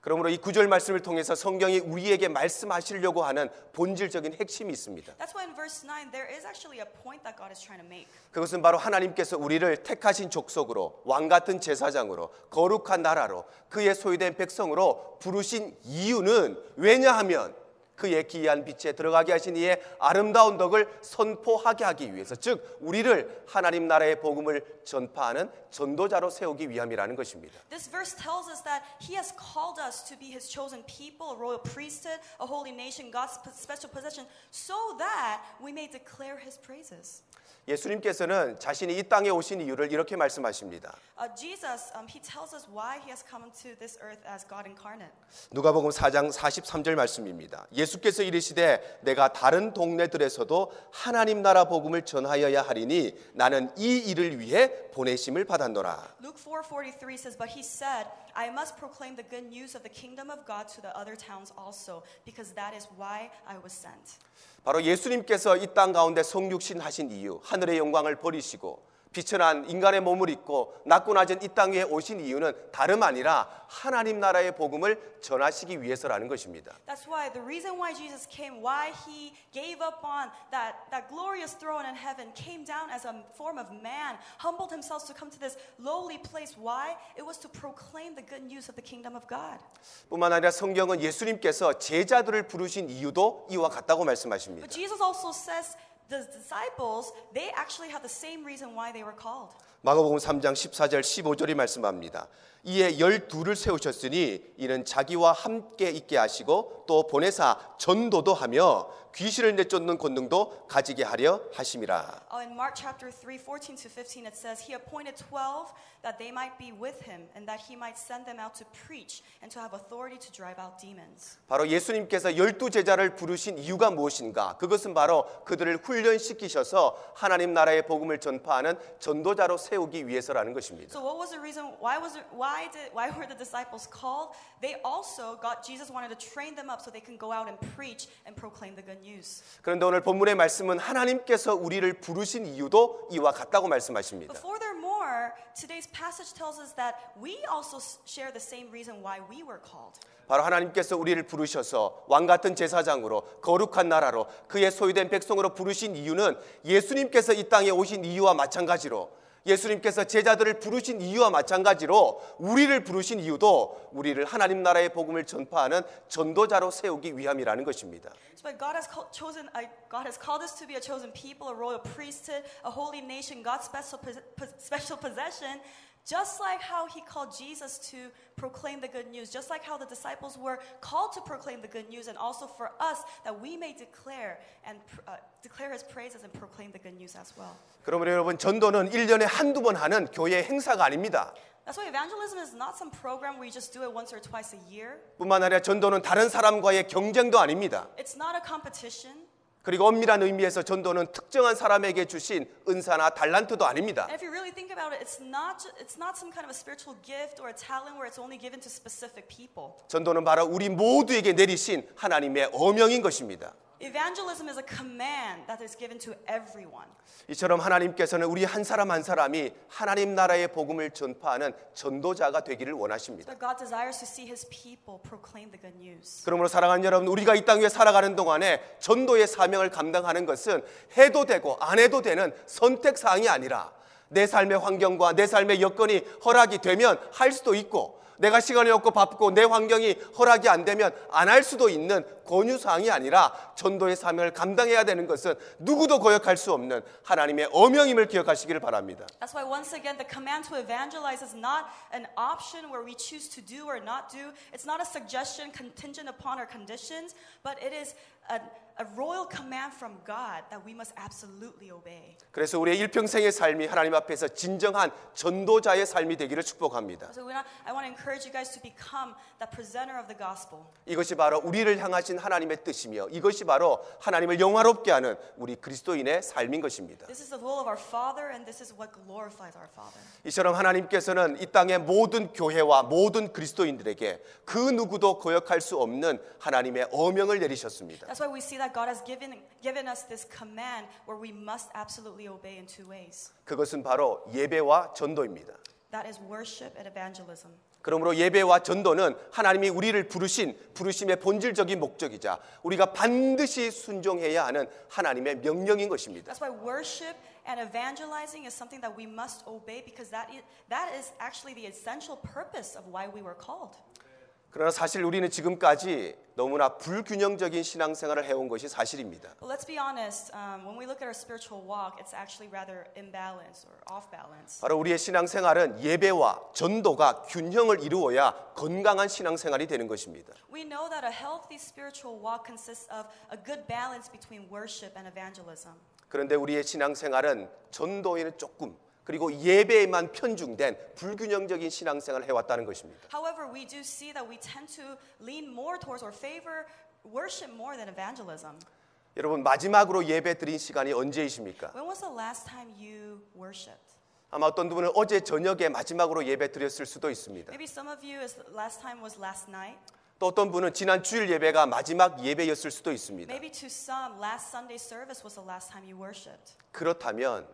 그러므로 이 구절 말씀을 통해서 성경이 우리에게 말씀하시려고 하는 본질적인 핵심이 있습니다. That's why in verse 9, there is actually a point that God is trying to make. 그것은 바로 하나님께서 우리를 택하신 족속으로 왕 같은 제사장으로 거룩한 나라로 그의 소유된 백성으로 부르신 이유는 왜냐하면 그의 기이한 빛에 들어가게 하신 이의 아름다운 덕을 선포하게 하기 위해서 즉 우리를 하나님 나라의 복음을 전파하는 전도자로 세우기 위함이라는 것입니다. This verse tells us that He has called us to be His chosen people, a royal priesthood, a holy nation, God's special possession, so that we may declare His praises. 예수님께서는 자신이 이 땅에 오신 이유를 이렇게 말씀하십니다. Uh, Jesus, um, He tells us why He has come to this earth as God incarnate. 누가복음 4장 43절 말씀입니다. 예수께서 이르시되 내가 다른 동네들에서도 하나님 나라 복음을 전하여야 하리니 나는 이 일을 위해 보내심을 받았노라. Luke 4:43 says, "But he said, I must proclaim the good news of the kingdom of God to the other towns also, because that is why I was sent." 바로 예수님께서 이 땅 가운데 성육신 하신 이유, 하늘의 영광을 버리시고 비천한 인간의 몸을 입고 낮고 낮은 이 땅에 오신 이유는 다름 아니라 하나님 나라의 복음을 전하시기 위해서라는 것입니다. That's why the reason why Jesus came, why he gave up on that, that glorious throne in heaven, came down as a form of man, humbled himself to come to this lowly place. Why? It was to proclaim the good news of the kingdom of God. 뿐만 아니라 성경은 예수님께서 제자들을 부르신 이유도 이와 같다고 말씀하십니다. But Jesus also says the disciples, they actually have the same reason why they were called. 마가복음 3장 14절 15절이 말씀합니다. 이에 열두를 세우셨으니 이는 자기와 함께 있게 하시고 또 보내사 전도도 하며 귀신을 내쫓는 권능도 가지게 하려 하심이라. Oh, in Mark chapter 3, 14 to 15, it says, He appointed 12 that they might be with him and that he might send them out to preach and to have authority to drive out demons. 바로 예수님께서 열두 제자를 부르신 이유가 무엇인가? 그것은 바로 그들을 훈련시키셔서 하나님 나라의 복음을 전파하는 전도자로 세우기 위해서라는 것입니다. So what was the reason why was it why did why were the disciples called? They also got Jesus wanted to train them up so they can go out and preach and proclaim the good news. 그런데 오늘 본문의 말씀은 하나님께서 우리를 부르신 이유도 이와 같다고 말씀하십니다. But furthermore, more, today's passage tells us that we also share the same reason why we were called. 바로 하나님께서 우리를 부르셔서 왕 같은 제사장으로 거룩한 나라로 그의 소유된 백성으로 부르신 이유는 예수님께서 이 땅에 오신 이유와 마찬가지로 예수님께서 제자들을 부르신 이유와 마찬가지로 우리를 부르신 이유도 우리를 하나님 나라의 복음을 전파하는 전도자로 세우기 위함이라는 것입니다. So God has called, chosen, uh, God has called us to be a chosen people, a royal priesthood, a holy nation, God's special pos- pos- special possession. Just like how He called Jesus to proclaim the good news, just like how the disciples were called to proclaim the good news, and also for us that we may declare and pr- uh, declare His praises and proclaim the good news as well. 그러므로 여러분 전도는 1년에 한두 번 하는 교회 행사가 아닙니다. That's why evangelism is not some program where you just do it once or twice a year. 뿐만 아니라 전도는 다른 사람과의 경쟁도 아닙니다. It's not a competition. 그리고 엄밀한 의미에서 전도는 특정한 사람에게 주신 은사나 달란트도 아닙니다. And if you really think about it, it's not, ju- it's not some kind of a spiritual gift or a talent where it's only given to specific people. 전도는 바로 우리 모두에게 내리신 하나님의 어명인 것입니다. Evangelism is a command that is given to everyone. 이처럼 하나님께서는 우리 한 사람 한 사람이 하나님 나라의 복음을 전파하는 전도자가 되기를 원하십니다. But God desires to see his people proclaim the good news. 그러므로 사랑하는 여러분, 우리가 이 땅 위에 살아가는 동안에 전도의 사명을 감당하는 것은 해도 되고 안 해도 되는 선택 사항이 아니라 내 삶의 환경과 내 삶의 여건이 허락이 되면 할 수도 있고 내가 시간이 없고 바쁘고 내 환경이 허락이 안 되면 안 할 수도 있는 권유 사항이 아니라 전도의 사명을 감당해야 되는 것은 누구도 거역할 수 없는 하나님의 어명임을 기억하시기를 바랍니다. That's why once again the command to evangelize is not an option where we choose to do or not do. It's not a suggestion contingent upon our conditions, but it is a, a royal command from God that we must absolutely obey. 그래서 우리의 일평생의 삶이 하나님 앞에서 진정한 전도자의 삶이 되기를 축복합니다. So we're not, I want to encourage you guys to become the presenter of the gospel. 이것이 바로 우리를 향하신 하나님의 뜻이며 이것이 바로 하나님을 영화롭게 하는 우리 그리스도인의 삶인 것입니다. This is the will of our Father, and this is what glorifies our Father. 이처럼 하나님께서는 이 땅의 모든 교회와 모든 그리스도인들에게 그 누구도 거역할 수 없는 하나님의 어명을 내리셨습니다. That's why we see that God has given, given us this command where we must absolutely obey in two ways. 그것은 바로 예배와 전도입니다. That is worship and evangelism. 그러므로 예배와 전도는 하나님이 우리를 부르신 부르심의 본질적인 목적이자 우리가 반드시 순종해야 하는 하나님의 명령인 것입니다. That's why worship and evangelizing is something that we must obey because that is, that is actually the essential purpose of why we were called. 그러나 사실 우리는 지금까지 너무나 불균형적인 신앙생활을 해온 것이 사실입니다. But let's be honest, um, when we look at our spiritual walk, it's actually rather imbalanced or off balance. 바로 우리의 신앙생활은 예배와 전도가 균형을 이루어야 건강한 신앙생활이 되는 것입니다. We know that a healthy spiritual walk consists of a good balance between worship and evangelism. 그런데 우리의 신앙생활은 전도에는 조금 그리고 예배에만 편중된 불균형적인 신앙생활을 해왔다는 것입니다. However, we do see that we tend to lean more towards or favor worship more than evangelism. 여러분 마지막으로 예배 드린 시간이 언제이십니까? When was the last time you worshiped? 아마 어떤 분은 어제 저녁에 마지막으로 예배 드렸을 수도 있습니다. Maybe some of you, last time was last night. 또 어떤 분은 지난 주일 예배가 마지막 예배였을 수도 있습니다. Maybe to some, last Sunday service was the last time you worshipped. 그렇다면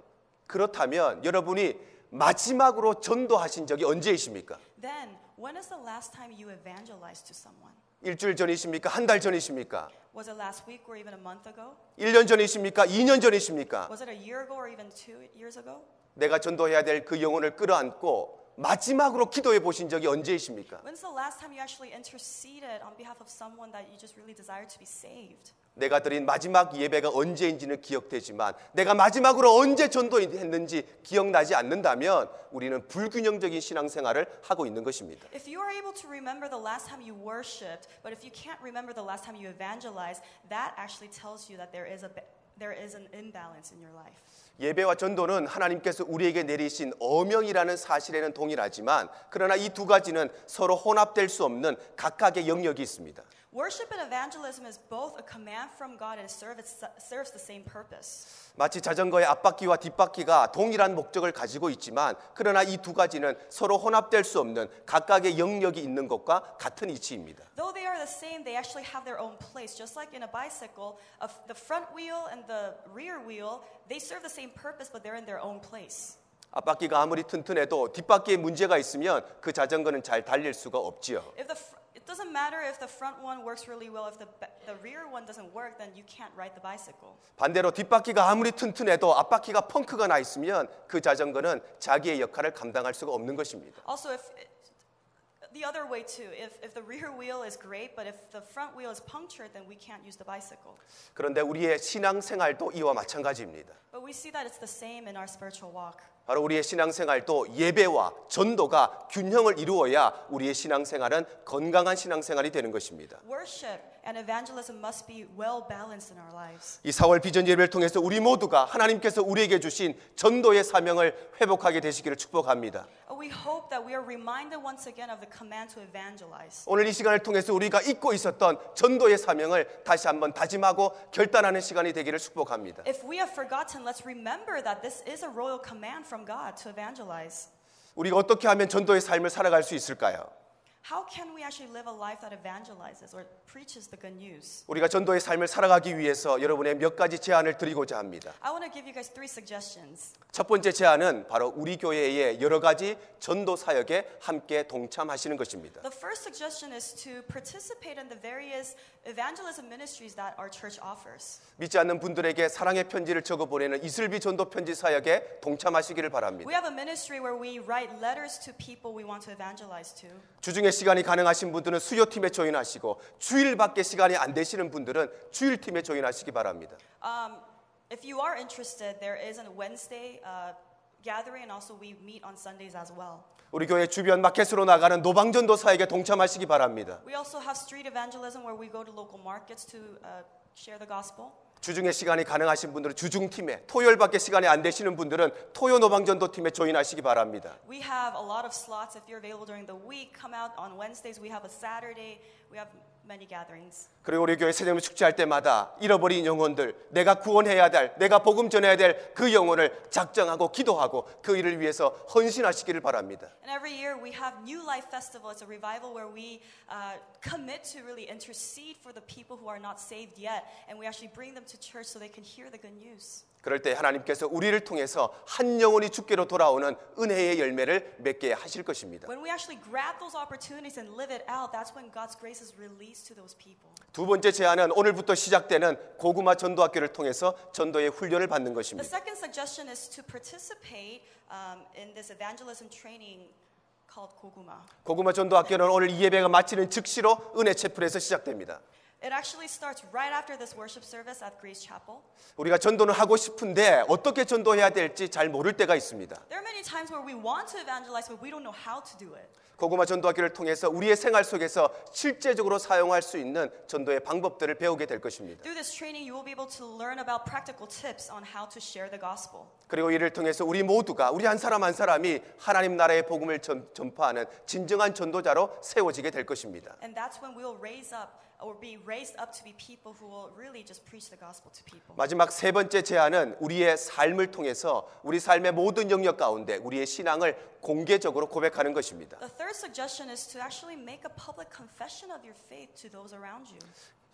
그렇다면 여러분이 마지막으로 전도하신 적이 언제이십니까? Then, when is the last time you evangelized to someone? 일주일 전이십니까? 한 달 전이십니까? Was it last week or even a month ago? 1년 전이십니까? 2년 전이십니까? Was it a year ago or even two years ago? 내가 전도해야 될 그 영혼을 끌어안고 마지막으로 기도해 보신 적이 언제이십니까? When's the last time you actually interceded on behalf of someone that you just really desire to be saved? 내가 드린 마지막 예배가 언제인지는 기억되지만 내가 마지막으로 언제 전도했는지 기억나지 않는다면 우리는 불균형적인 신앙생활을 하고 있는 것입니다. If you are able to remember the last time you worshipped, but if you can't remember the last time you evangelized, that actually tells you that there is a there is an imbalance in your life. 예배와 전도는 하나님께서 우리에게 내리신 어명이라는 사실에는 동일하지만 그러나 이 두 가지는 서로 혼합될 수 없는 각각의 영역이 있습니다. Worship and evangelism is both a command from God and serves, serves the same purpose. 마치 자전거의 앞바퀴와 뒷바퀴가 동일한 목적을 가지고 있지만 그러나 이 두 가지는 서로 혼합될 수 없는 각각의 영역이 있는 것과 같은 이치입니다. Though they are the same, they actually have their own place. Just like in a bicycle, the front wheel and the rear wheel, they serve the same purpose, but they're in their own place. 앞바퀴가 아무리 튼튼해도 뒷바퀴에 문제가 있으면 그 자전거는 잘 달릴 수가 없지요. If the it doesn't matter if the front one works really well. If the ba- the rear one doesn't work, then you can't ride the bicycle. 반대로 뒷바퀴가 아무리 튼튼해도 앞바퀴가 펑크가 나 있으면 그 자전거는 자기의 역할을 감당할 수가 없는 것입니다. Also, if the other way too, if if the rear wheel is great, but if the front wheel is punctured, then we can't use the bicycle. 그런데 우리의 신앙생활도 이와 마찬가지입니다. But we see that it's the same in our spiritual walk. 바로 우리의 신앙생활도 예배와 전도가 균형을 이루어야 우리의 신앙생활은 건강한 신앙생활이 되는 것입니다. And evangelism must be well balanced in our lives. 이 4월 비전 예배를 통해서 우리 모두가 하나님께서 우리에게 주신 전도의 사명을 회복하게 되시기를 축복합니다. Uh, We hope that we are reminded once again of the command to evangelize. 오늘 이 시간을 통해서 우리가 잊고 있었던 전도의 사명을 다시 한번 다짐하고 결단하는 시간이 되기를 축복합니다. If we have forgotten, let's remember that this is a royal command from God to evangelize. 우리가 어떻게 하면 전도의 삶을 살아갈 수 있을까요? How can we actually live a life that evangelizes or preaches the good news? 우리가 전도의 삶을 살아가기 위해서 여러분의 몇 가지 제안을 드리고자 합니다. I want to give you guys three suggestions. 첫 번째 제안은 바로 우리 교회의 여러 가지 전도 사역에 함께 동참하시는 것입니다. The first suggestion is to participate in the various evangelism ministries that our church offers. 믿지 않는 분들에게 사랑의 편지를 적어 보내는 이슬비 전도 편지 사역에 동참하시기를 바랍니다. We have a ministry where we write letters to people we want to evangelize to. 주중에 시간이 가능하신 분들은 수요 팀에 조인하시고 주일밖에 시간이 안 되시는 분들은 주일 팀에 조인하시기 바랍니다. Um, if you are interested, there is a Wednesday uh, gathering, and also we meet on Sundays as well. 우리 교회 주변 마켓으로 나가는 노방전도 사역에 동참하시기 바랍니다. We also have street evangelism where we go to local markets to uh, share the gospel. 주중에 시간이 가능하신 분들은 주중 팀에 토요일밖에 시간이 안 되시는 분들은 토요 노방전도 팀에 조인하시기 바랍니다. We have a lot of slots. If you're available during the week, come out on Wednesdays. We have a Saturday. We have many gatherings. 그리고 우리 교회 새벽 축제할 때마다 잃어버린 영혼들, 내가 구원해야 될, 내가 복음 전해야 될 그 영혼을 작정하고 기도하고 그 일을 위해서 헌신하시기를 바랍니다. And every year we have New Life Festival. It's a revival where we uh, commit to really intercede for the people who are not saved yet, and we actually bring them to church so they can hear the good news. 그럴 때 하나님께서 우리를 통해서 한 영혼이 주께로 돌아오는 은혜의 열매를 맺게 하실 것입니다. When we actually grab those opportunities and live it out, that's when God's grace is released to those people. 두 번째 제안은 오늘부터 시작되는 고구마 전도학교를 통해서 전도의 훈련을 받는 The 것입니다. second suggestion is to participate um, in this evangelism training called Koguma. 고구마 전도학교는 오늘 이 예배가 마치는 즉시로 은혜 채플에서 시작됩니다. It actually starts right after this worship service at Grace Chapel. 우리가 전도는 하고 싶은데 어떻게 전도해야 될지 잘 모를 때가 있습니다. There are many times where we want to evangelize, but we don't know how to do it. 고구마 전도학교를 통해서 우리의 생활 속에서 실제적으로 사용할 수 있는 전도의 방법들을 배우게 될 것입니다. Through this training, you will be able to learn about practical tips on how to share the gospel. 그리고 이를 통해서 우리 모두가 우리 한 사람 한 사람이 하나님 나라의 복음을 전, 전파하는 진정한 전도자로 세워지게 될 것입니다. And that's when we'll raise up or be raised up to be people who will really just preach the gospel to people. 마지막 세 번째 제안은 우리의 삶을 통해서 우리 삶의 모든 영역 가운데 우리의 신앙을 공개적으로 고백하는 것입니다. The third suggestion is to actually make a public confession of your faith to those around you.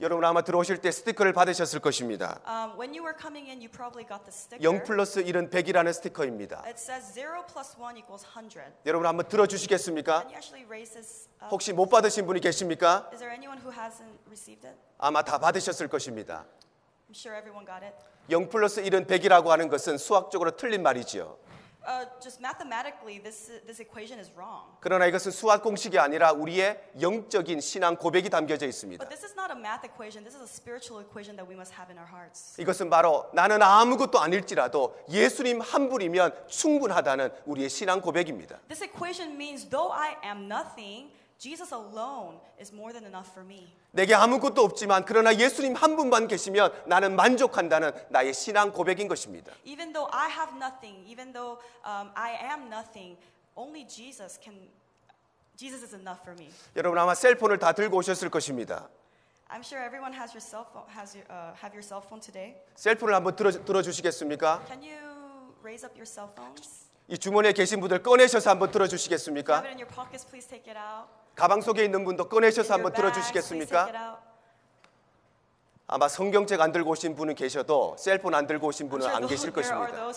여러분 아마 들어오실 때 스티커를 받으셨을 것입니다. Um, when you were coming in, you probably got the sticker. 0 플러스 1은 100이라는 스티커입니다. It says 0 plus 1 equals 100. 여러분 한번 들어주시겠습니까? Can you actually raise this up? 혹시 못 받으신 분이 계십니까? Is there anyone who hasn't received it? 아마 다 받으셨을 것입니다. I'm sure everyone got it. 0 플러스 1은 100이라고 하는 것은 수학적으로 틀린 말이지요. Uh, just mathematically, this, this equation is wrong. 그러나 이것은 수학 공식이 아니라 우리의 영적인 신앙 고백이 담겨져 있습니다. But this is not a math equation. This is a spiritual equation that we must have in our hearts. 이것은 바로 나는 아무것도 아닐지라도 예수님 한 분이면 충분하다는 우리의 신앙 고백입니다. This equation means though I am nothing, Jesus alone is more than enough for me. 내게 아무것도 없지만 그러나 예수님 한 분만 계시면 나는 만족한다는 나의 신앙 고백인 것입니다. Even though I have nothing, even though um, I am nothing, only Jesus can. Jesus is enough for me. 여러분 아마 셀폰을 다 들고 오셨을 것입니다. I'm sure everyone has your cell phone. Has your, uh, have your cell phone today? 셀폰을 한번 들어, 들어 주시겠습니까? Can you raise up your cell phones? 이 주머니에 계신 분들 꺼내셔서 한번 들어주시겠습니까? have it in your pockets, please take it out. 가방 속에 있는 분도 꺼내셔서 한번 들어주시겠습니까? 아마 성경책 안 들고 오신 분은 계셔도 셀폰 안 들고 오신 분은 안 계실 것입니다.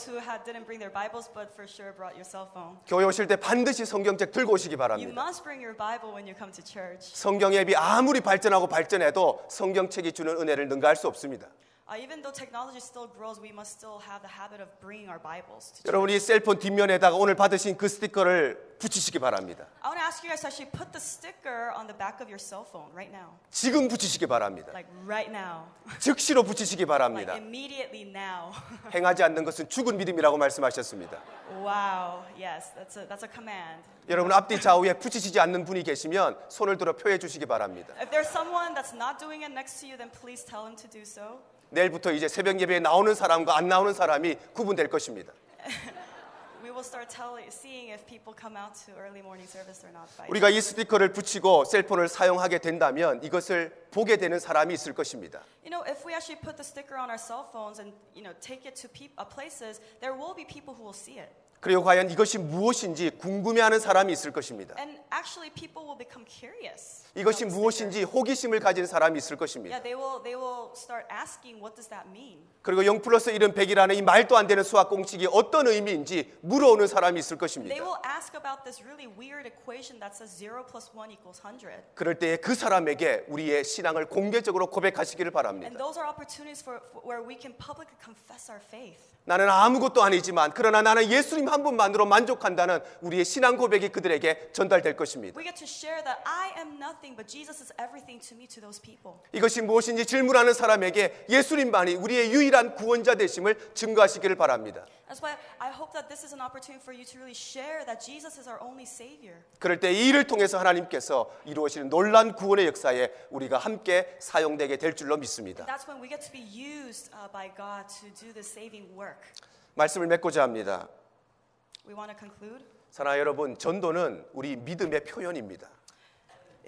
교회 오실 때 반드시 성경책 들고 오시기 바랍니다. must bring your Bible when you come to church. 성경 앱이 아무리 발전하고 발전해도 성경책이 주는 은혜를 능가할 수 없습니다. Uh, even though technology still grows, we must still have the habit of bringing our Bibles to. 여러분이 셀폰 뒷면에다가 오늘 받으신 그 스티커를 붙이시기 바랍니다. I want to ask you guys to actually put the sticker on the back of your cell phone right now. 지금 붙이시기 바랍니다. Like right now. 즉시로 붙이시기 Like 바랍니다. immediately now. 행하지 않는 것은 죽은 믿음이라고 말씀하셨습니다. wow. Yes, that's a, that's a command. 여러분 앞뒤 좌우에 붙이시지 않는 분이 계시면 손을 들어 표해 주시기 바랍니다. If there's someone that's not doing it next to you, then please tell him to do so. 내일부터 이제 새벽 예배에 나오는 사람과 안 나오는 사람이 구분될 것입니다. We will start telling, seeing if people come out to early morning service or not. By 우리가 이 스티커를 붙이고 셀폰을 사용하게 된다면 이것을 보게 되는 사람이 있을 것입니다. You know, if we actually put the sticker on our cell phones and you know take it to peop- uh, places, there will be people who will see it, 그리고 과연 이것이 무엇인지 궁금해하는 사람이 있을 것입니다. and actually people will become curious. 이것이. 무엇인지 호기심을 가진 사람이 있을 것입니다. Yeah, they will. They will start asking, "What does that mean?" 그리고 0 플러스 1은 100이라는 이 말도 안 되는 수학 공식이 어떤 의미인지 물어오는 사람이 있을 They 것입니다. will ask about this really weird equation that says zero plus one equals hundred. 그럴 때에 그 사람에게 우리의 신앙을 공개적으로 고백하시기를 바랍니다. 나는 아무것도 아니지만 그러나 나는 예수님 한 분만으로 만족한다는 우리의 신앙 고백이 그들에게 전달될 것입니다. We get to share that I am nothing, but Jesus is everything to me, to those people. 이것이 무엇인지 질문하는 사람에게 예수님만이 우리의 유일한 구원자 되심을 증거하시기를 바랍니다. That's why I hope that this is an opportunity for you to really share that Jesus is our only Savior. 그럴 때 이 일을 통해서 하나님께서 이루어지는 놀란 구원의 역사에 우리가 함께 사용되게 될 줄로 믿습니다. Uh, work. 말씀을 맺고자 합니다. We want to conclude. 사랑하는 여러분, 전도는 우리 믿음의 표현입니다.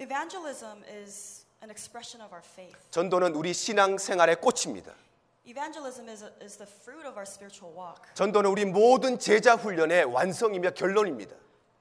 Evangelism is an expression of our faith. 전도는 우리 신앙 생활의 꽃입니다. Evangelism is, is the fruit of our spiritual walk. 전도는 우리 모든 제자 훈련의 완성이며 결론입니다.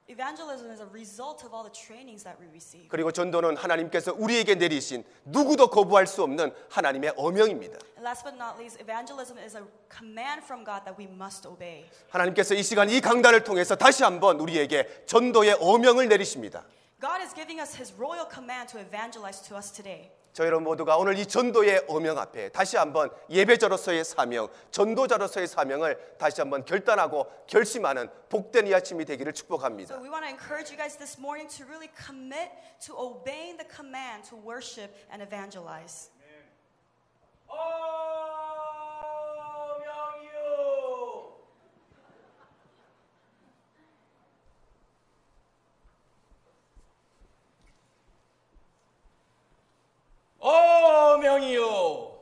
Evangelism is a result of all the trainings that we receive. 그리고 전도는 하나님께서 우리에게 내리신 누구도 거부할 수 없는 하나님의 어명입니다. And last but not least, evangelism is a command from God that we must obey. 하나님께서 이 시간 이 강단을 통해서 다시 한번 우리에게 전도의 어명을 내리십니다. God is giving us His royal command to evangelize to us today. 저 여러분 모두가 오늘 이 전도의 어명 앞에 다시 한번 예배자로서의 사명, 전도자로서의 사명을 다시 한번 결단하고 결심하는 복된 이 아침이 되기를 So 축복합니다. we want to encourage you guys this morning to really commit to obeying the command to worship and evangelize. 어명이요. 어명이요.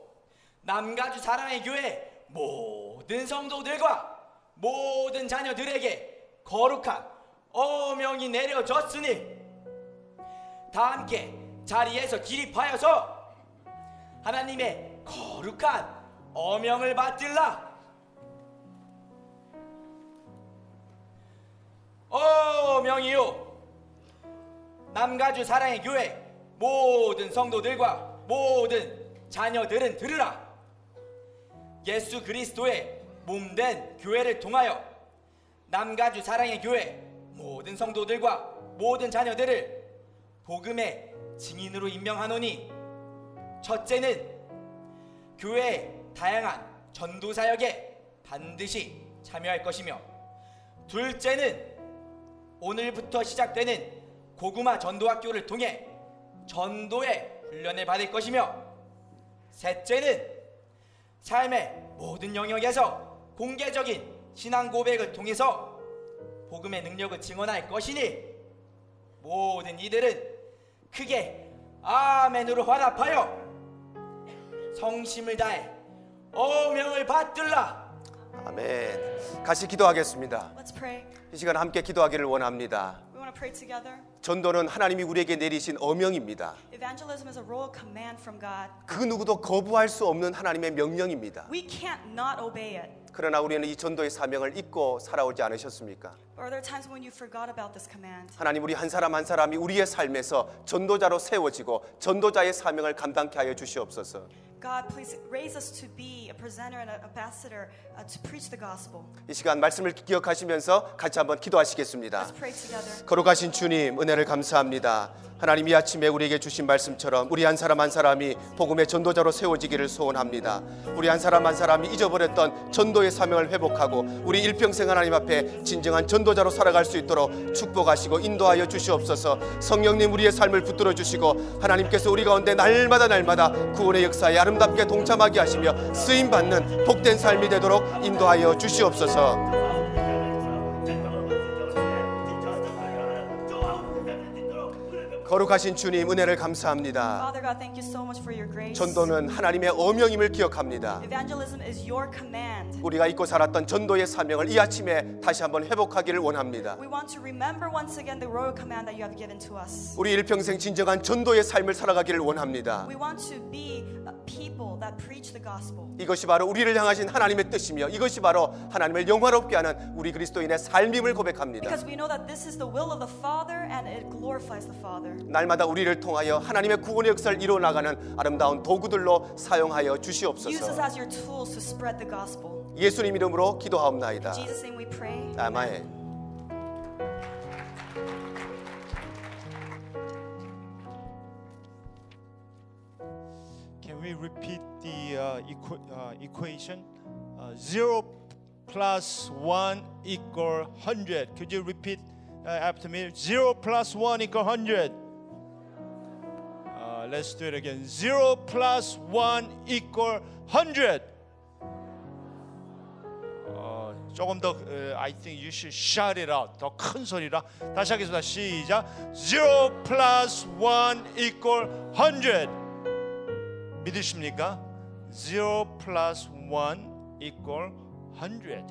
남가주 사랑의 교회 모든 성도들과 모든 자녀들에게 거룩한 어명이 내려졌으니 다 함께 자리에서 기립하여서 하나님의 거룩한 어명을 받들라. 어명이요. 남가주 사랑의 교회 모든 성도들과 모든 자녀들은 들으라. 예수 그리스도의 몸된 교회를 통하여 남가주 사랑의 교회 모든 성도들과 모든 자녀들을 복음의 증인으로 임명하노니 첫째는 교회의 다양한 전도 사역에 반드시 참여할 것이며 둘째는 오늘부터 시작되는 고구마 전도학교를 통해 전도의 훈련을 받을 것이며 셋째는 삶의 모든 영역에서 공개적인 신앙 고백을 통해서 복음의 능력을 증언할 것이니 모든 이들은 크게 아멘으로 화답하여 성심을 다해 어명을 받들라. 아멘. 같이 기도하겠습니다. Let's pray. 이 시간 함께 기도하기를 원합니다. 전도는 하나님이 우리에게 내리신 어명입니다. Evangelism is a royal command from God. 그 누구도 거부할 수 없는 하나님의 명령입니다. We can't not obey it. 그러나 우리는 이 전도의 사명을 잊고 살아오지 않으셨습니까? Or are there times when you forgot about this command? 하나님 우리 한 사람 한 사람이 우리의 삶에서 전도자로 세워지고 전도자의 사명을 감당케 하여 주시옵소서. God, please raise us to be a presenter and an ambassador uh, to preach the gospel. 이 시간 말씀을 기억하시면서 같이 한번 기도하시겠습니다. Let's pray together. 거룩하신 주님 은혜를 감사합니다. 하나님 이 아침에 우리에게 주신 말씀처럼 우리 한 사람 한 사람이 복음의 전도자로 세워지기를 소원합니다. 우리 한 사람 한 사람이 잊어버렸던 전도의 사명을 회복하고 우리 일평생 하나님 앞에 진정한 전도자로 살아갈 수 있도록 축복하시고 인도하여 주시옵소서. 성령님 우리의 삶을 붙들어 주시고 하나님께서 우리 가운데 날마다 날마다 구원의 역사에 아름 답게 동참하게 하시며 쓰임 받는 복된 삶이 되도록 인도하여 주시옵소서. 거룩하신 주님 은혜를 감사합니다. Father God, thank you so much for your grace. 전도는 하나님의 어명임을 기억합니다. Evangelism is your command. 우리가 잊고 살았던 전도의 사명을 이 아침에 다시 한번 회복하기를 원합니다. We want to remember once again the royal command that you have given to us. 우리 일평생 진정한 전도의 삶을 살아가기를 원합니다. We want to be a people that preach the gospel. 이것이 바로 우리를 향하신 하나님의 뜻이며 이것이 바로 하나님을 영화롭게 하는 우리 그리스도인의 삶임을 고백합니다. 날마다 우리를 통하여 하나님의 구원의 역사를 이루어 나가는 아름다운 도구들로 사용하여 Use us 주시옵소서. as your tools to spread the gospel. 예수님 이름으로 기도하옵나이다. In Jesus' name we pray. 아멘. Can we repeat the uh, equa- uh, equation? Uh, 0 plus 1 equal 100. Could you repeat uh, after me? 0 plus 1 equal 100. Uh, let's do it again. 0 plus 1 equal 100. 어, 조금 더 어, I think you should shout it out. 더 큰 소리라. 다시 하겠습니다. 시작. 0 plus 1 equal 100. 믿으십니까? 0 plus 1 equal 100.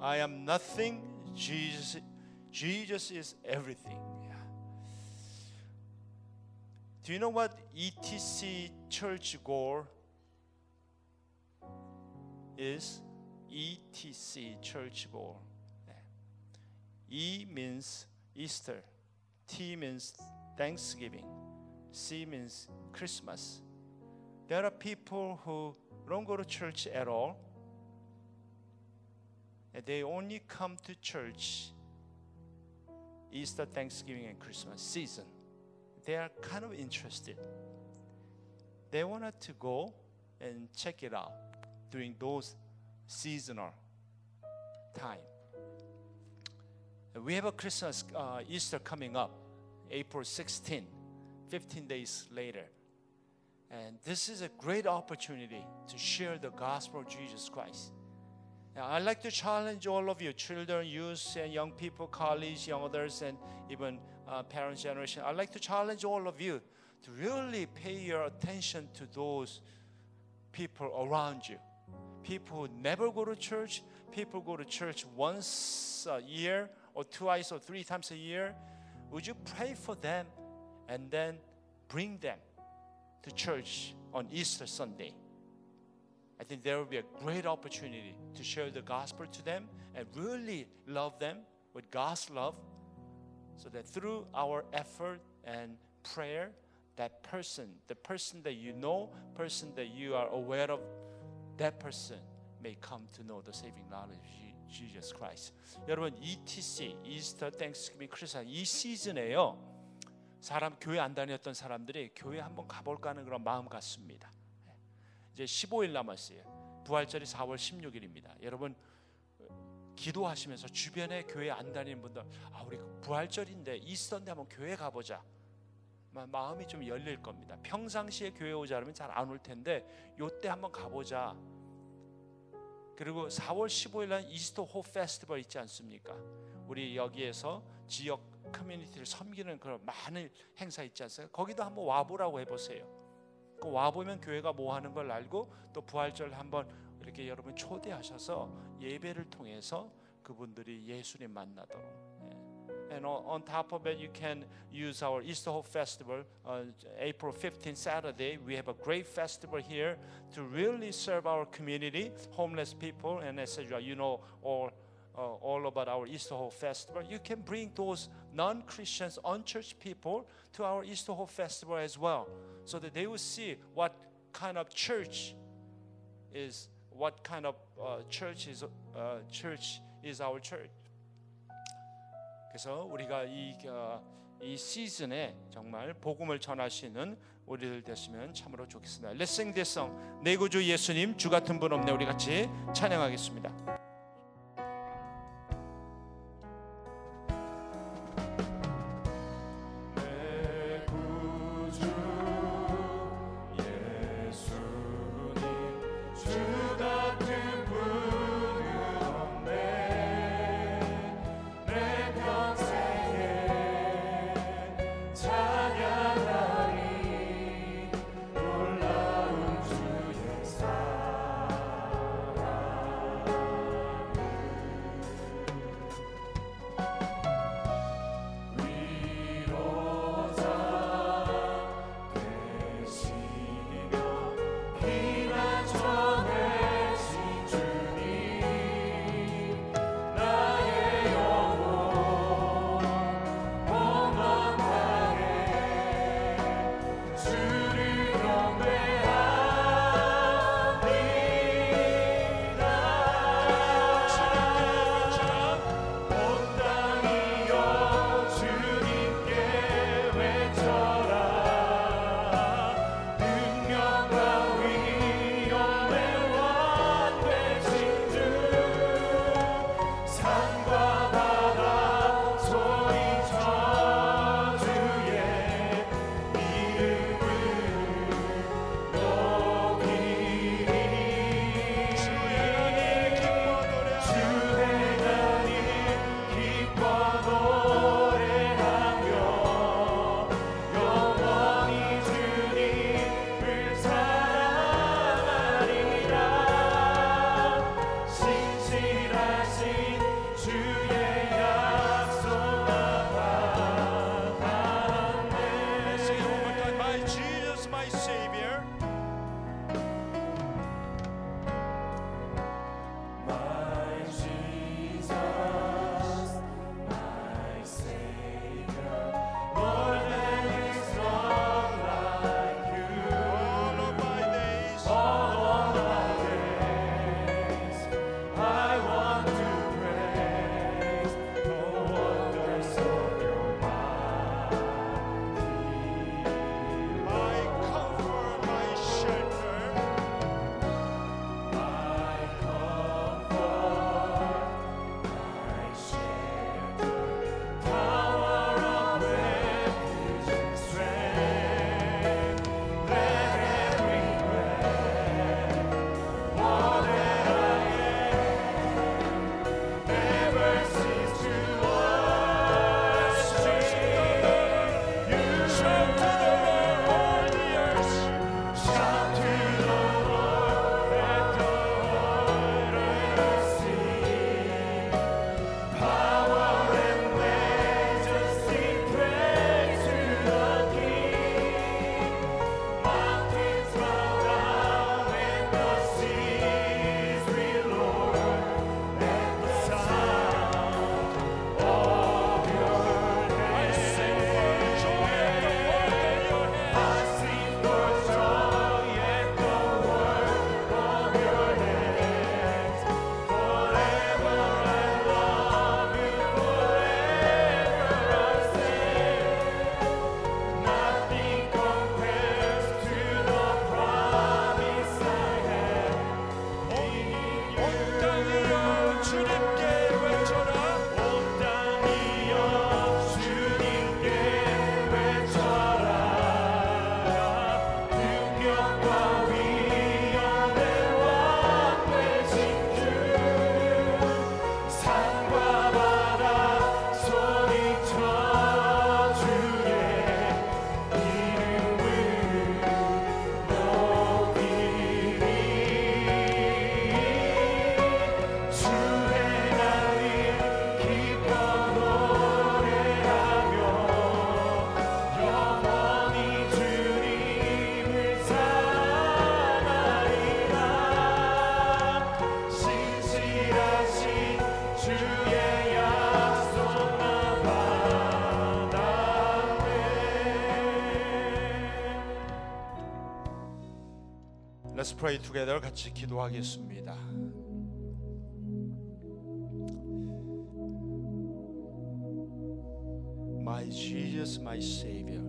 I am nothing. Jesus, Jesus is everything. Do you know what ETC church goal is? ETC church goal. 네. E means Easter. T means Thanksgiving. C means Christmas. There are people who don't go to church at all. They only come to church Easter, Thanksgiving, and Christmas season. They are kind of interested. They wanted to go and check it out during those seasonal time. We have a Christmas, uh, Easter coming up, April 16, 15 days later. And this is a great opportunity to share the gospel of Jesus Christ. Now, I'd like to challenge all of you, children, youth, and young people, college, young adults, and even uh, parents' generation. I'd like to challenge all of you to really pay your attention to those people around you. People who never go to church, people go to church once a year, or twice, or three times a year. Would you pray for them and then bring them to church on Easter Sunday? I think there will be a great opportunity to share the gospel to them and really love them with God's love so that through our effort and prayer, that person, the person that you know, person that you are aware of, that person may come to know the saving knowledge of Je- Jesus Christ. 여러분 ETC, Easter, Thanksgiving, 크리스마스 이 시즌에요. 사람 교회 안 다녔던 사람들이 교회 한번 가볼까 하는 그런 마음 같습니다. 이제 15일 남았어요. 부활절이 4월 16일입니다. 여러분 기도하시면서 주변에 교회 안 다니는 분들 아 우리 부활절인데 Easter인데 한번 교회 가보자. 마- 마음이 좀 열릴 겁니다. 평상시에 교회 오자 그러면 잘 안 올 텐데 요때 한번 가보자. 그리고 4월 15일 날 이스터 호 페스티벌 있지 않습니까? 우리 여기에서 지역 커뮤니티를 섬기는 그런 많은 행사 있지 않습니까? 거기도 한번 와보라고 해보세요. 그 와보면 교회가 뭐 하는 걸 알고 또 부활절 한번 이렇게 여러분 초대하셔서 예배를 통해서 그분들이 예수님 만나도록. 예. And on, on top of it, you can use our Easter Hope Festival on April 15th, Saturday. We have a great festival here to really serve our community, homeless people, and etc. You know all uh, all about our Easter Hope Festival. You can bring those non-Christians, unchurched people to our Easter Hope Festival as well, so that they will see what kind of church is what kind of uh, church is uh, church is our church. 그래서 우리가 이, 어, 이 시즌에 정말 복음을 전하시는 우리들 됐으면 참으로 좋겠습니다. Let's sing this song. 내 구주 예수님 주 같은 분 없네. 우리 같이 찬양하겠습니다. Pray together. 같이 기도하겠습니다. My Jesus, my Savior,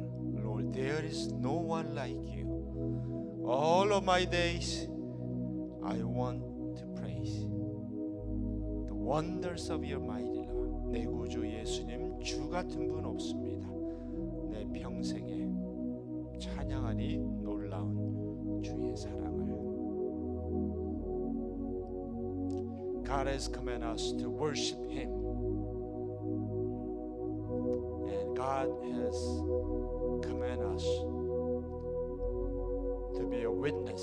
Lord, there is no one like you. All of my days, I want to praise the wonders of your mighty love. 내 구주 예수님 주 같은 분 없습니다. 내 평생에 찬양하니 놀라운 주의 사랑을. God has commanded us to worship Him. And God has commanded us to be a witness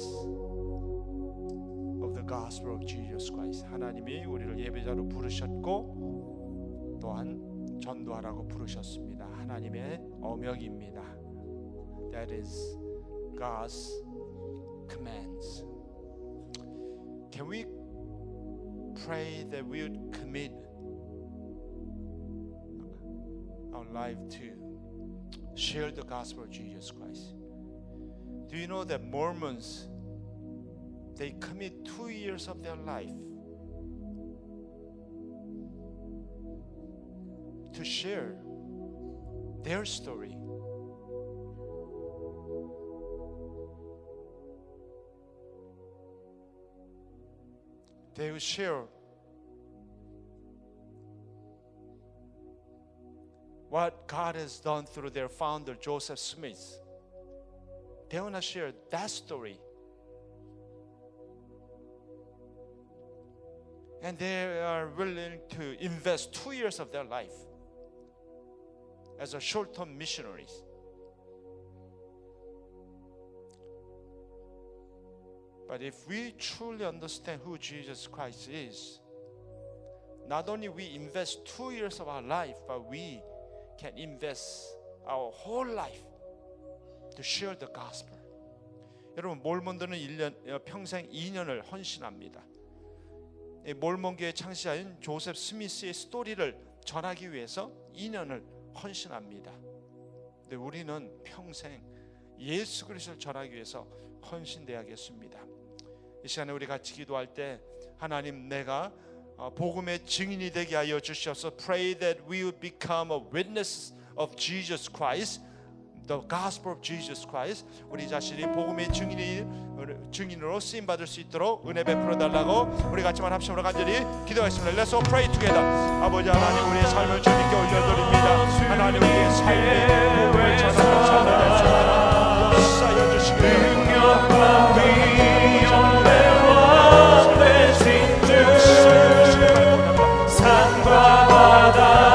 of the gospel of Jesus Christ. 하나님이 우리를 예배자로 부르셨고 또한 전도하라고 부르셨습니다. 하나님의 어명입니다. That is God's commands. Can we pray that we would commit our life to share the gospel of Jesus Christ? Do you know that Mormons they commit two years of their life to share their story. They will share what God has done through their founder, Joseph Smith. They want to share that story. And they are willing to invest two years of their life as a short term missionaries. But if we truly understand who Jesus Christ is, not only we invest two years of our life, but we can invest our whole life to share the gospel. 여러분 몰몬들은 1년 어, 평생 2년을 헌신합니다. 이 몰몬교의 창시자인 조셉 스미스의 스토리를 전하기 위해서 2년을 헌신합니다. 근데 우리는 평생 예수 그리스도를 전하기 위해서 헌신돼야겠습니다. 이 시간에 우리 같이 기도할 때 하나님 내가 어, 복음의 증인이 되게 하여 주시옵소서. Pray that we would become a witness of Jesus Christ. The gospel of Jesus Christ. 우리 자신이 복음의 증인이 증인으로 쓰임 받을 수 있도록 은혜 베풀어 달라고 우리 같이만 합심으로 간절히 기도하겠습니다. Let's all pray together. 아버지 하나님 우리의 삶을 주님께 올려드립니다. 하나님 우리의 삶의 복음을 전하는 삶을 될수 산과 바다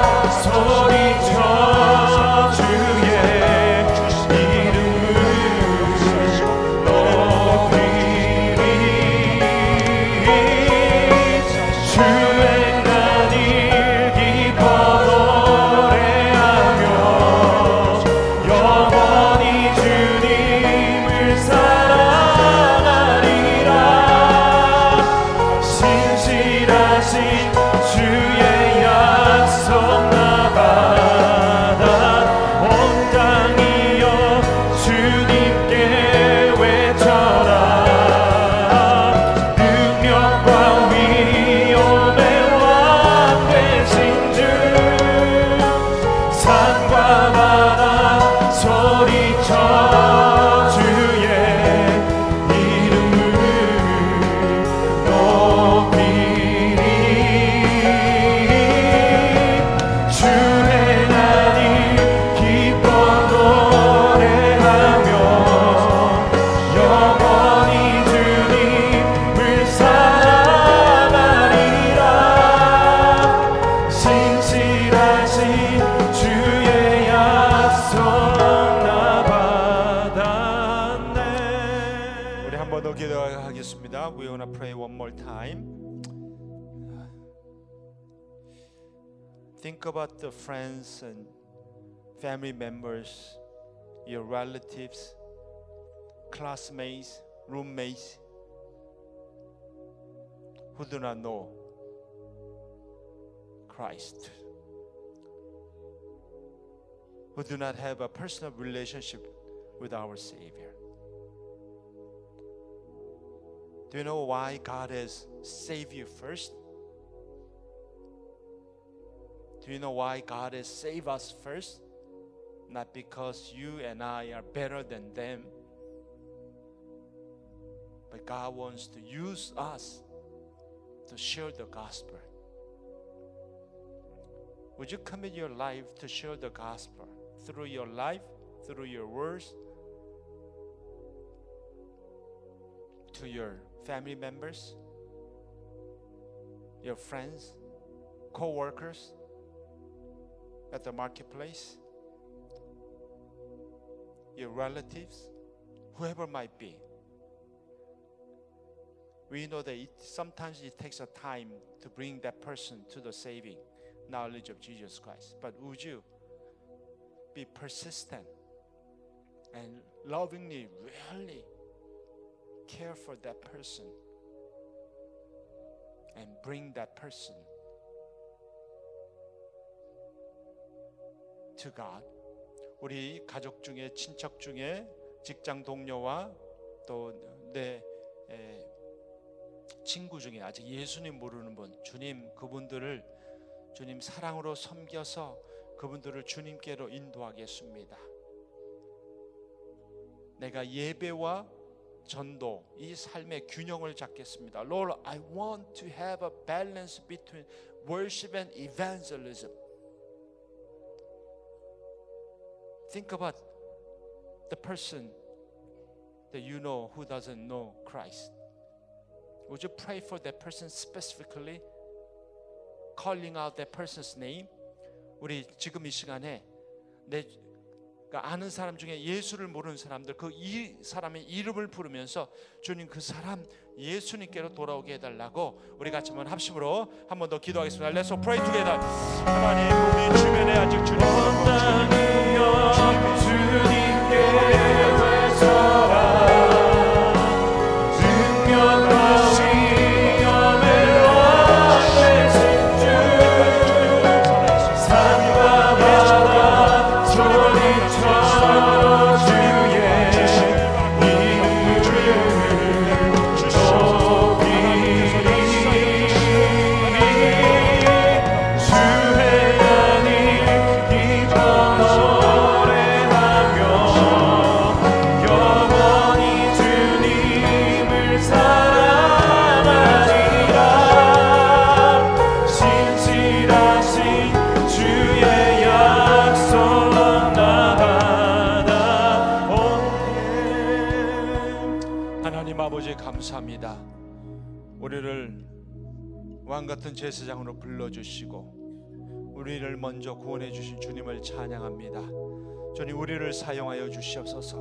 family members, your relatives, classmates, roommates who do not know Christ, who do not have a personal relationship with our Savior. Do you know why God has saved you first? Do you know why God has saved us first? Not because you and I are better than them, but God wants to use us to share the gospel. Would you commit your life to share the gospel through your life, through your words, to your family members, your friends, co workers at the marketplace, your relatives, whoever might be? We know that it, sometimes it takes a time to bring that person to the saving knowledge of Jesus Christ. But would you be persistent and lovingly, really care for that person and bring that person to God. 우리 가족 중에 친척 중에 직장 동료와 또내 친구 중에 아직 예수님 모르는 분, 주님 그분들을 주님 사랑으로 섬겨서 그분들을 주님께로 인도하겠습니다. 내가 예배와 전도 이 삶의 균형을 잡겠습니다. Lord, I want to have a balance between worship and evangelism. Think about the person that you know who doesn't know Christ. Would you pray for that person specifically? Calling out that person's name. 우리 지금 이 시간에 내 그러니까 아는 사람 중에 예수를 모르는 사람들 그 이 사람의 이름을 부르면서 주님 그 사람 예수님께로 돌아오게 해달라고 우리 같이 한번 합심으로 한 번 더 기도하겠습니다. Let's pray together. 하나님 우리 주변에 아직 주님 원하며 주님께 외쳐 먼저 구원해 주신 주님을 찬양합니다. 주님 우리를 사용하여 주시옵소서.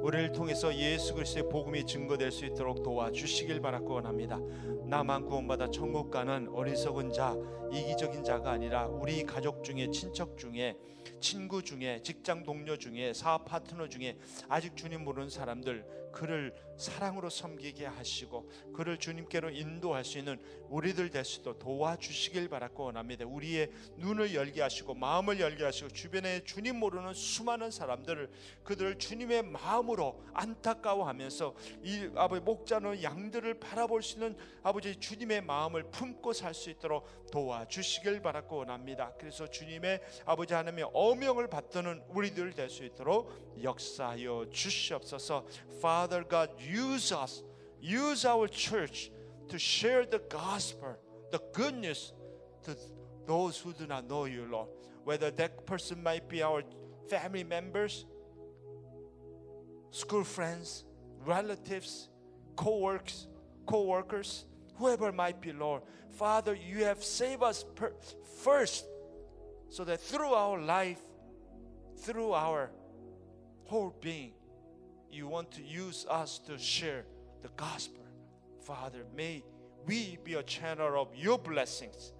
우리를 통해서 예수 그리스도의 복음이 증거될 수 있도록 도와주시길 바라고 원합니다. 나만 구원받아 천국 가는 어리석은 자, 이기적인 자가 아니라 우리 가족 중에 친척 중에 친구 중에 직장 동료 중에 사업 파트너 중에 아직 주님 모르는 사람들 그를 사랑으로 섬기게 하시고 그를 주님께로 인도할 수 있는 우리들 될수 있도록 도와주시길 바라고 원합니다. 우리의 눈을 열게 하시고 마음을 열게 하시고 주변에 주님 모르는 수많은 사람들을 그들을 주님의 마음으로 안타까워하면서 이 아버지 목자는 양들을 바라볼 수 있는 아버지 주님의 마음을 품고 살 수 있도록 도와주시길 바라고 원합니다. 그래서 주님의 아버지 하나님의 어명을 받드는 우리들 될 수 있도록 역사하여 주시옵소서. Father God, use us, use our church to share the gospel, the good news to those who do not know you, Lord. Whether that person might be our family members, school friends, relatives, co-workers, co-workers, whoever might be, Lord. Father, you have saved us per- first so that through our life, through our whole being, you want to use us to share the gospel. Father, may we be a channel of your blessings.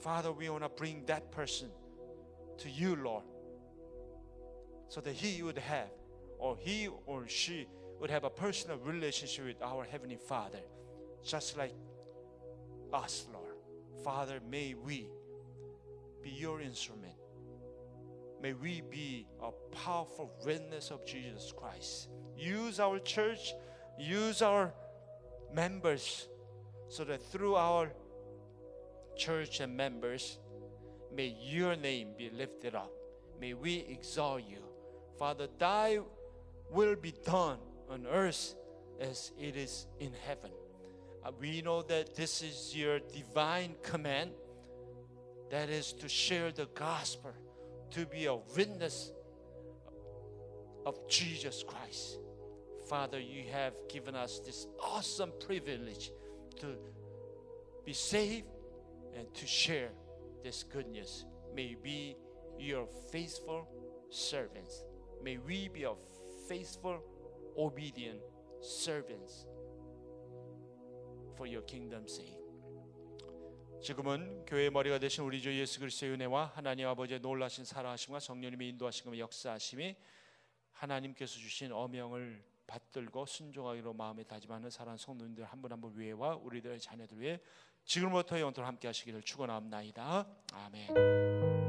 Father, we want to bring that person to you, Lord, so that he would have, or he or she would have a personal relationship with our Heavenly Father, just like us, Lord. Father, may we be your instrument. May we be a powerful witness of Jesus Christ. Use our church, use our members so that through our church and members, may your name be lifted up. May we exalt you. Father, thy will be done on earth as it is in heaven. Uh, we know that this is your divine command that is to share the gospel, to be a witness of Jesus Christ. Father, you have given us this awesome privilege to be saved and to share this goodness. May we be your faithful servants. May we be a faithful, obedient servants for your kingdom's sake. 지금은 교회의 머리가 되신 우리 주 예수 그리스도의 은혜와 하나님 아버지의 놀라신 사랑하심과 성령님의 인도하심과 역사하심이 하나님께서 주신 어명을 받들고 순종하기로 마음에 다짐하는 사랑 성도님들 한 분 한 분 위에와 우리들의 자녀들 위해 지금부터 영원토록 함께 하시기를 축원합나이다. 아멘.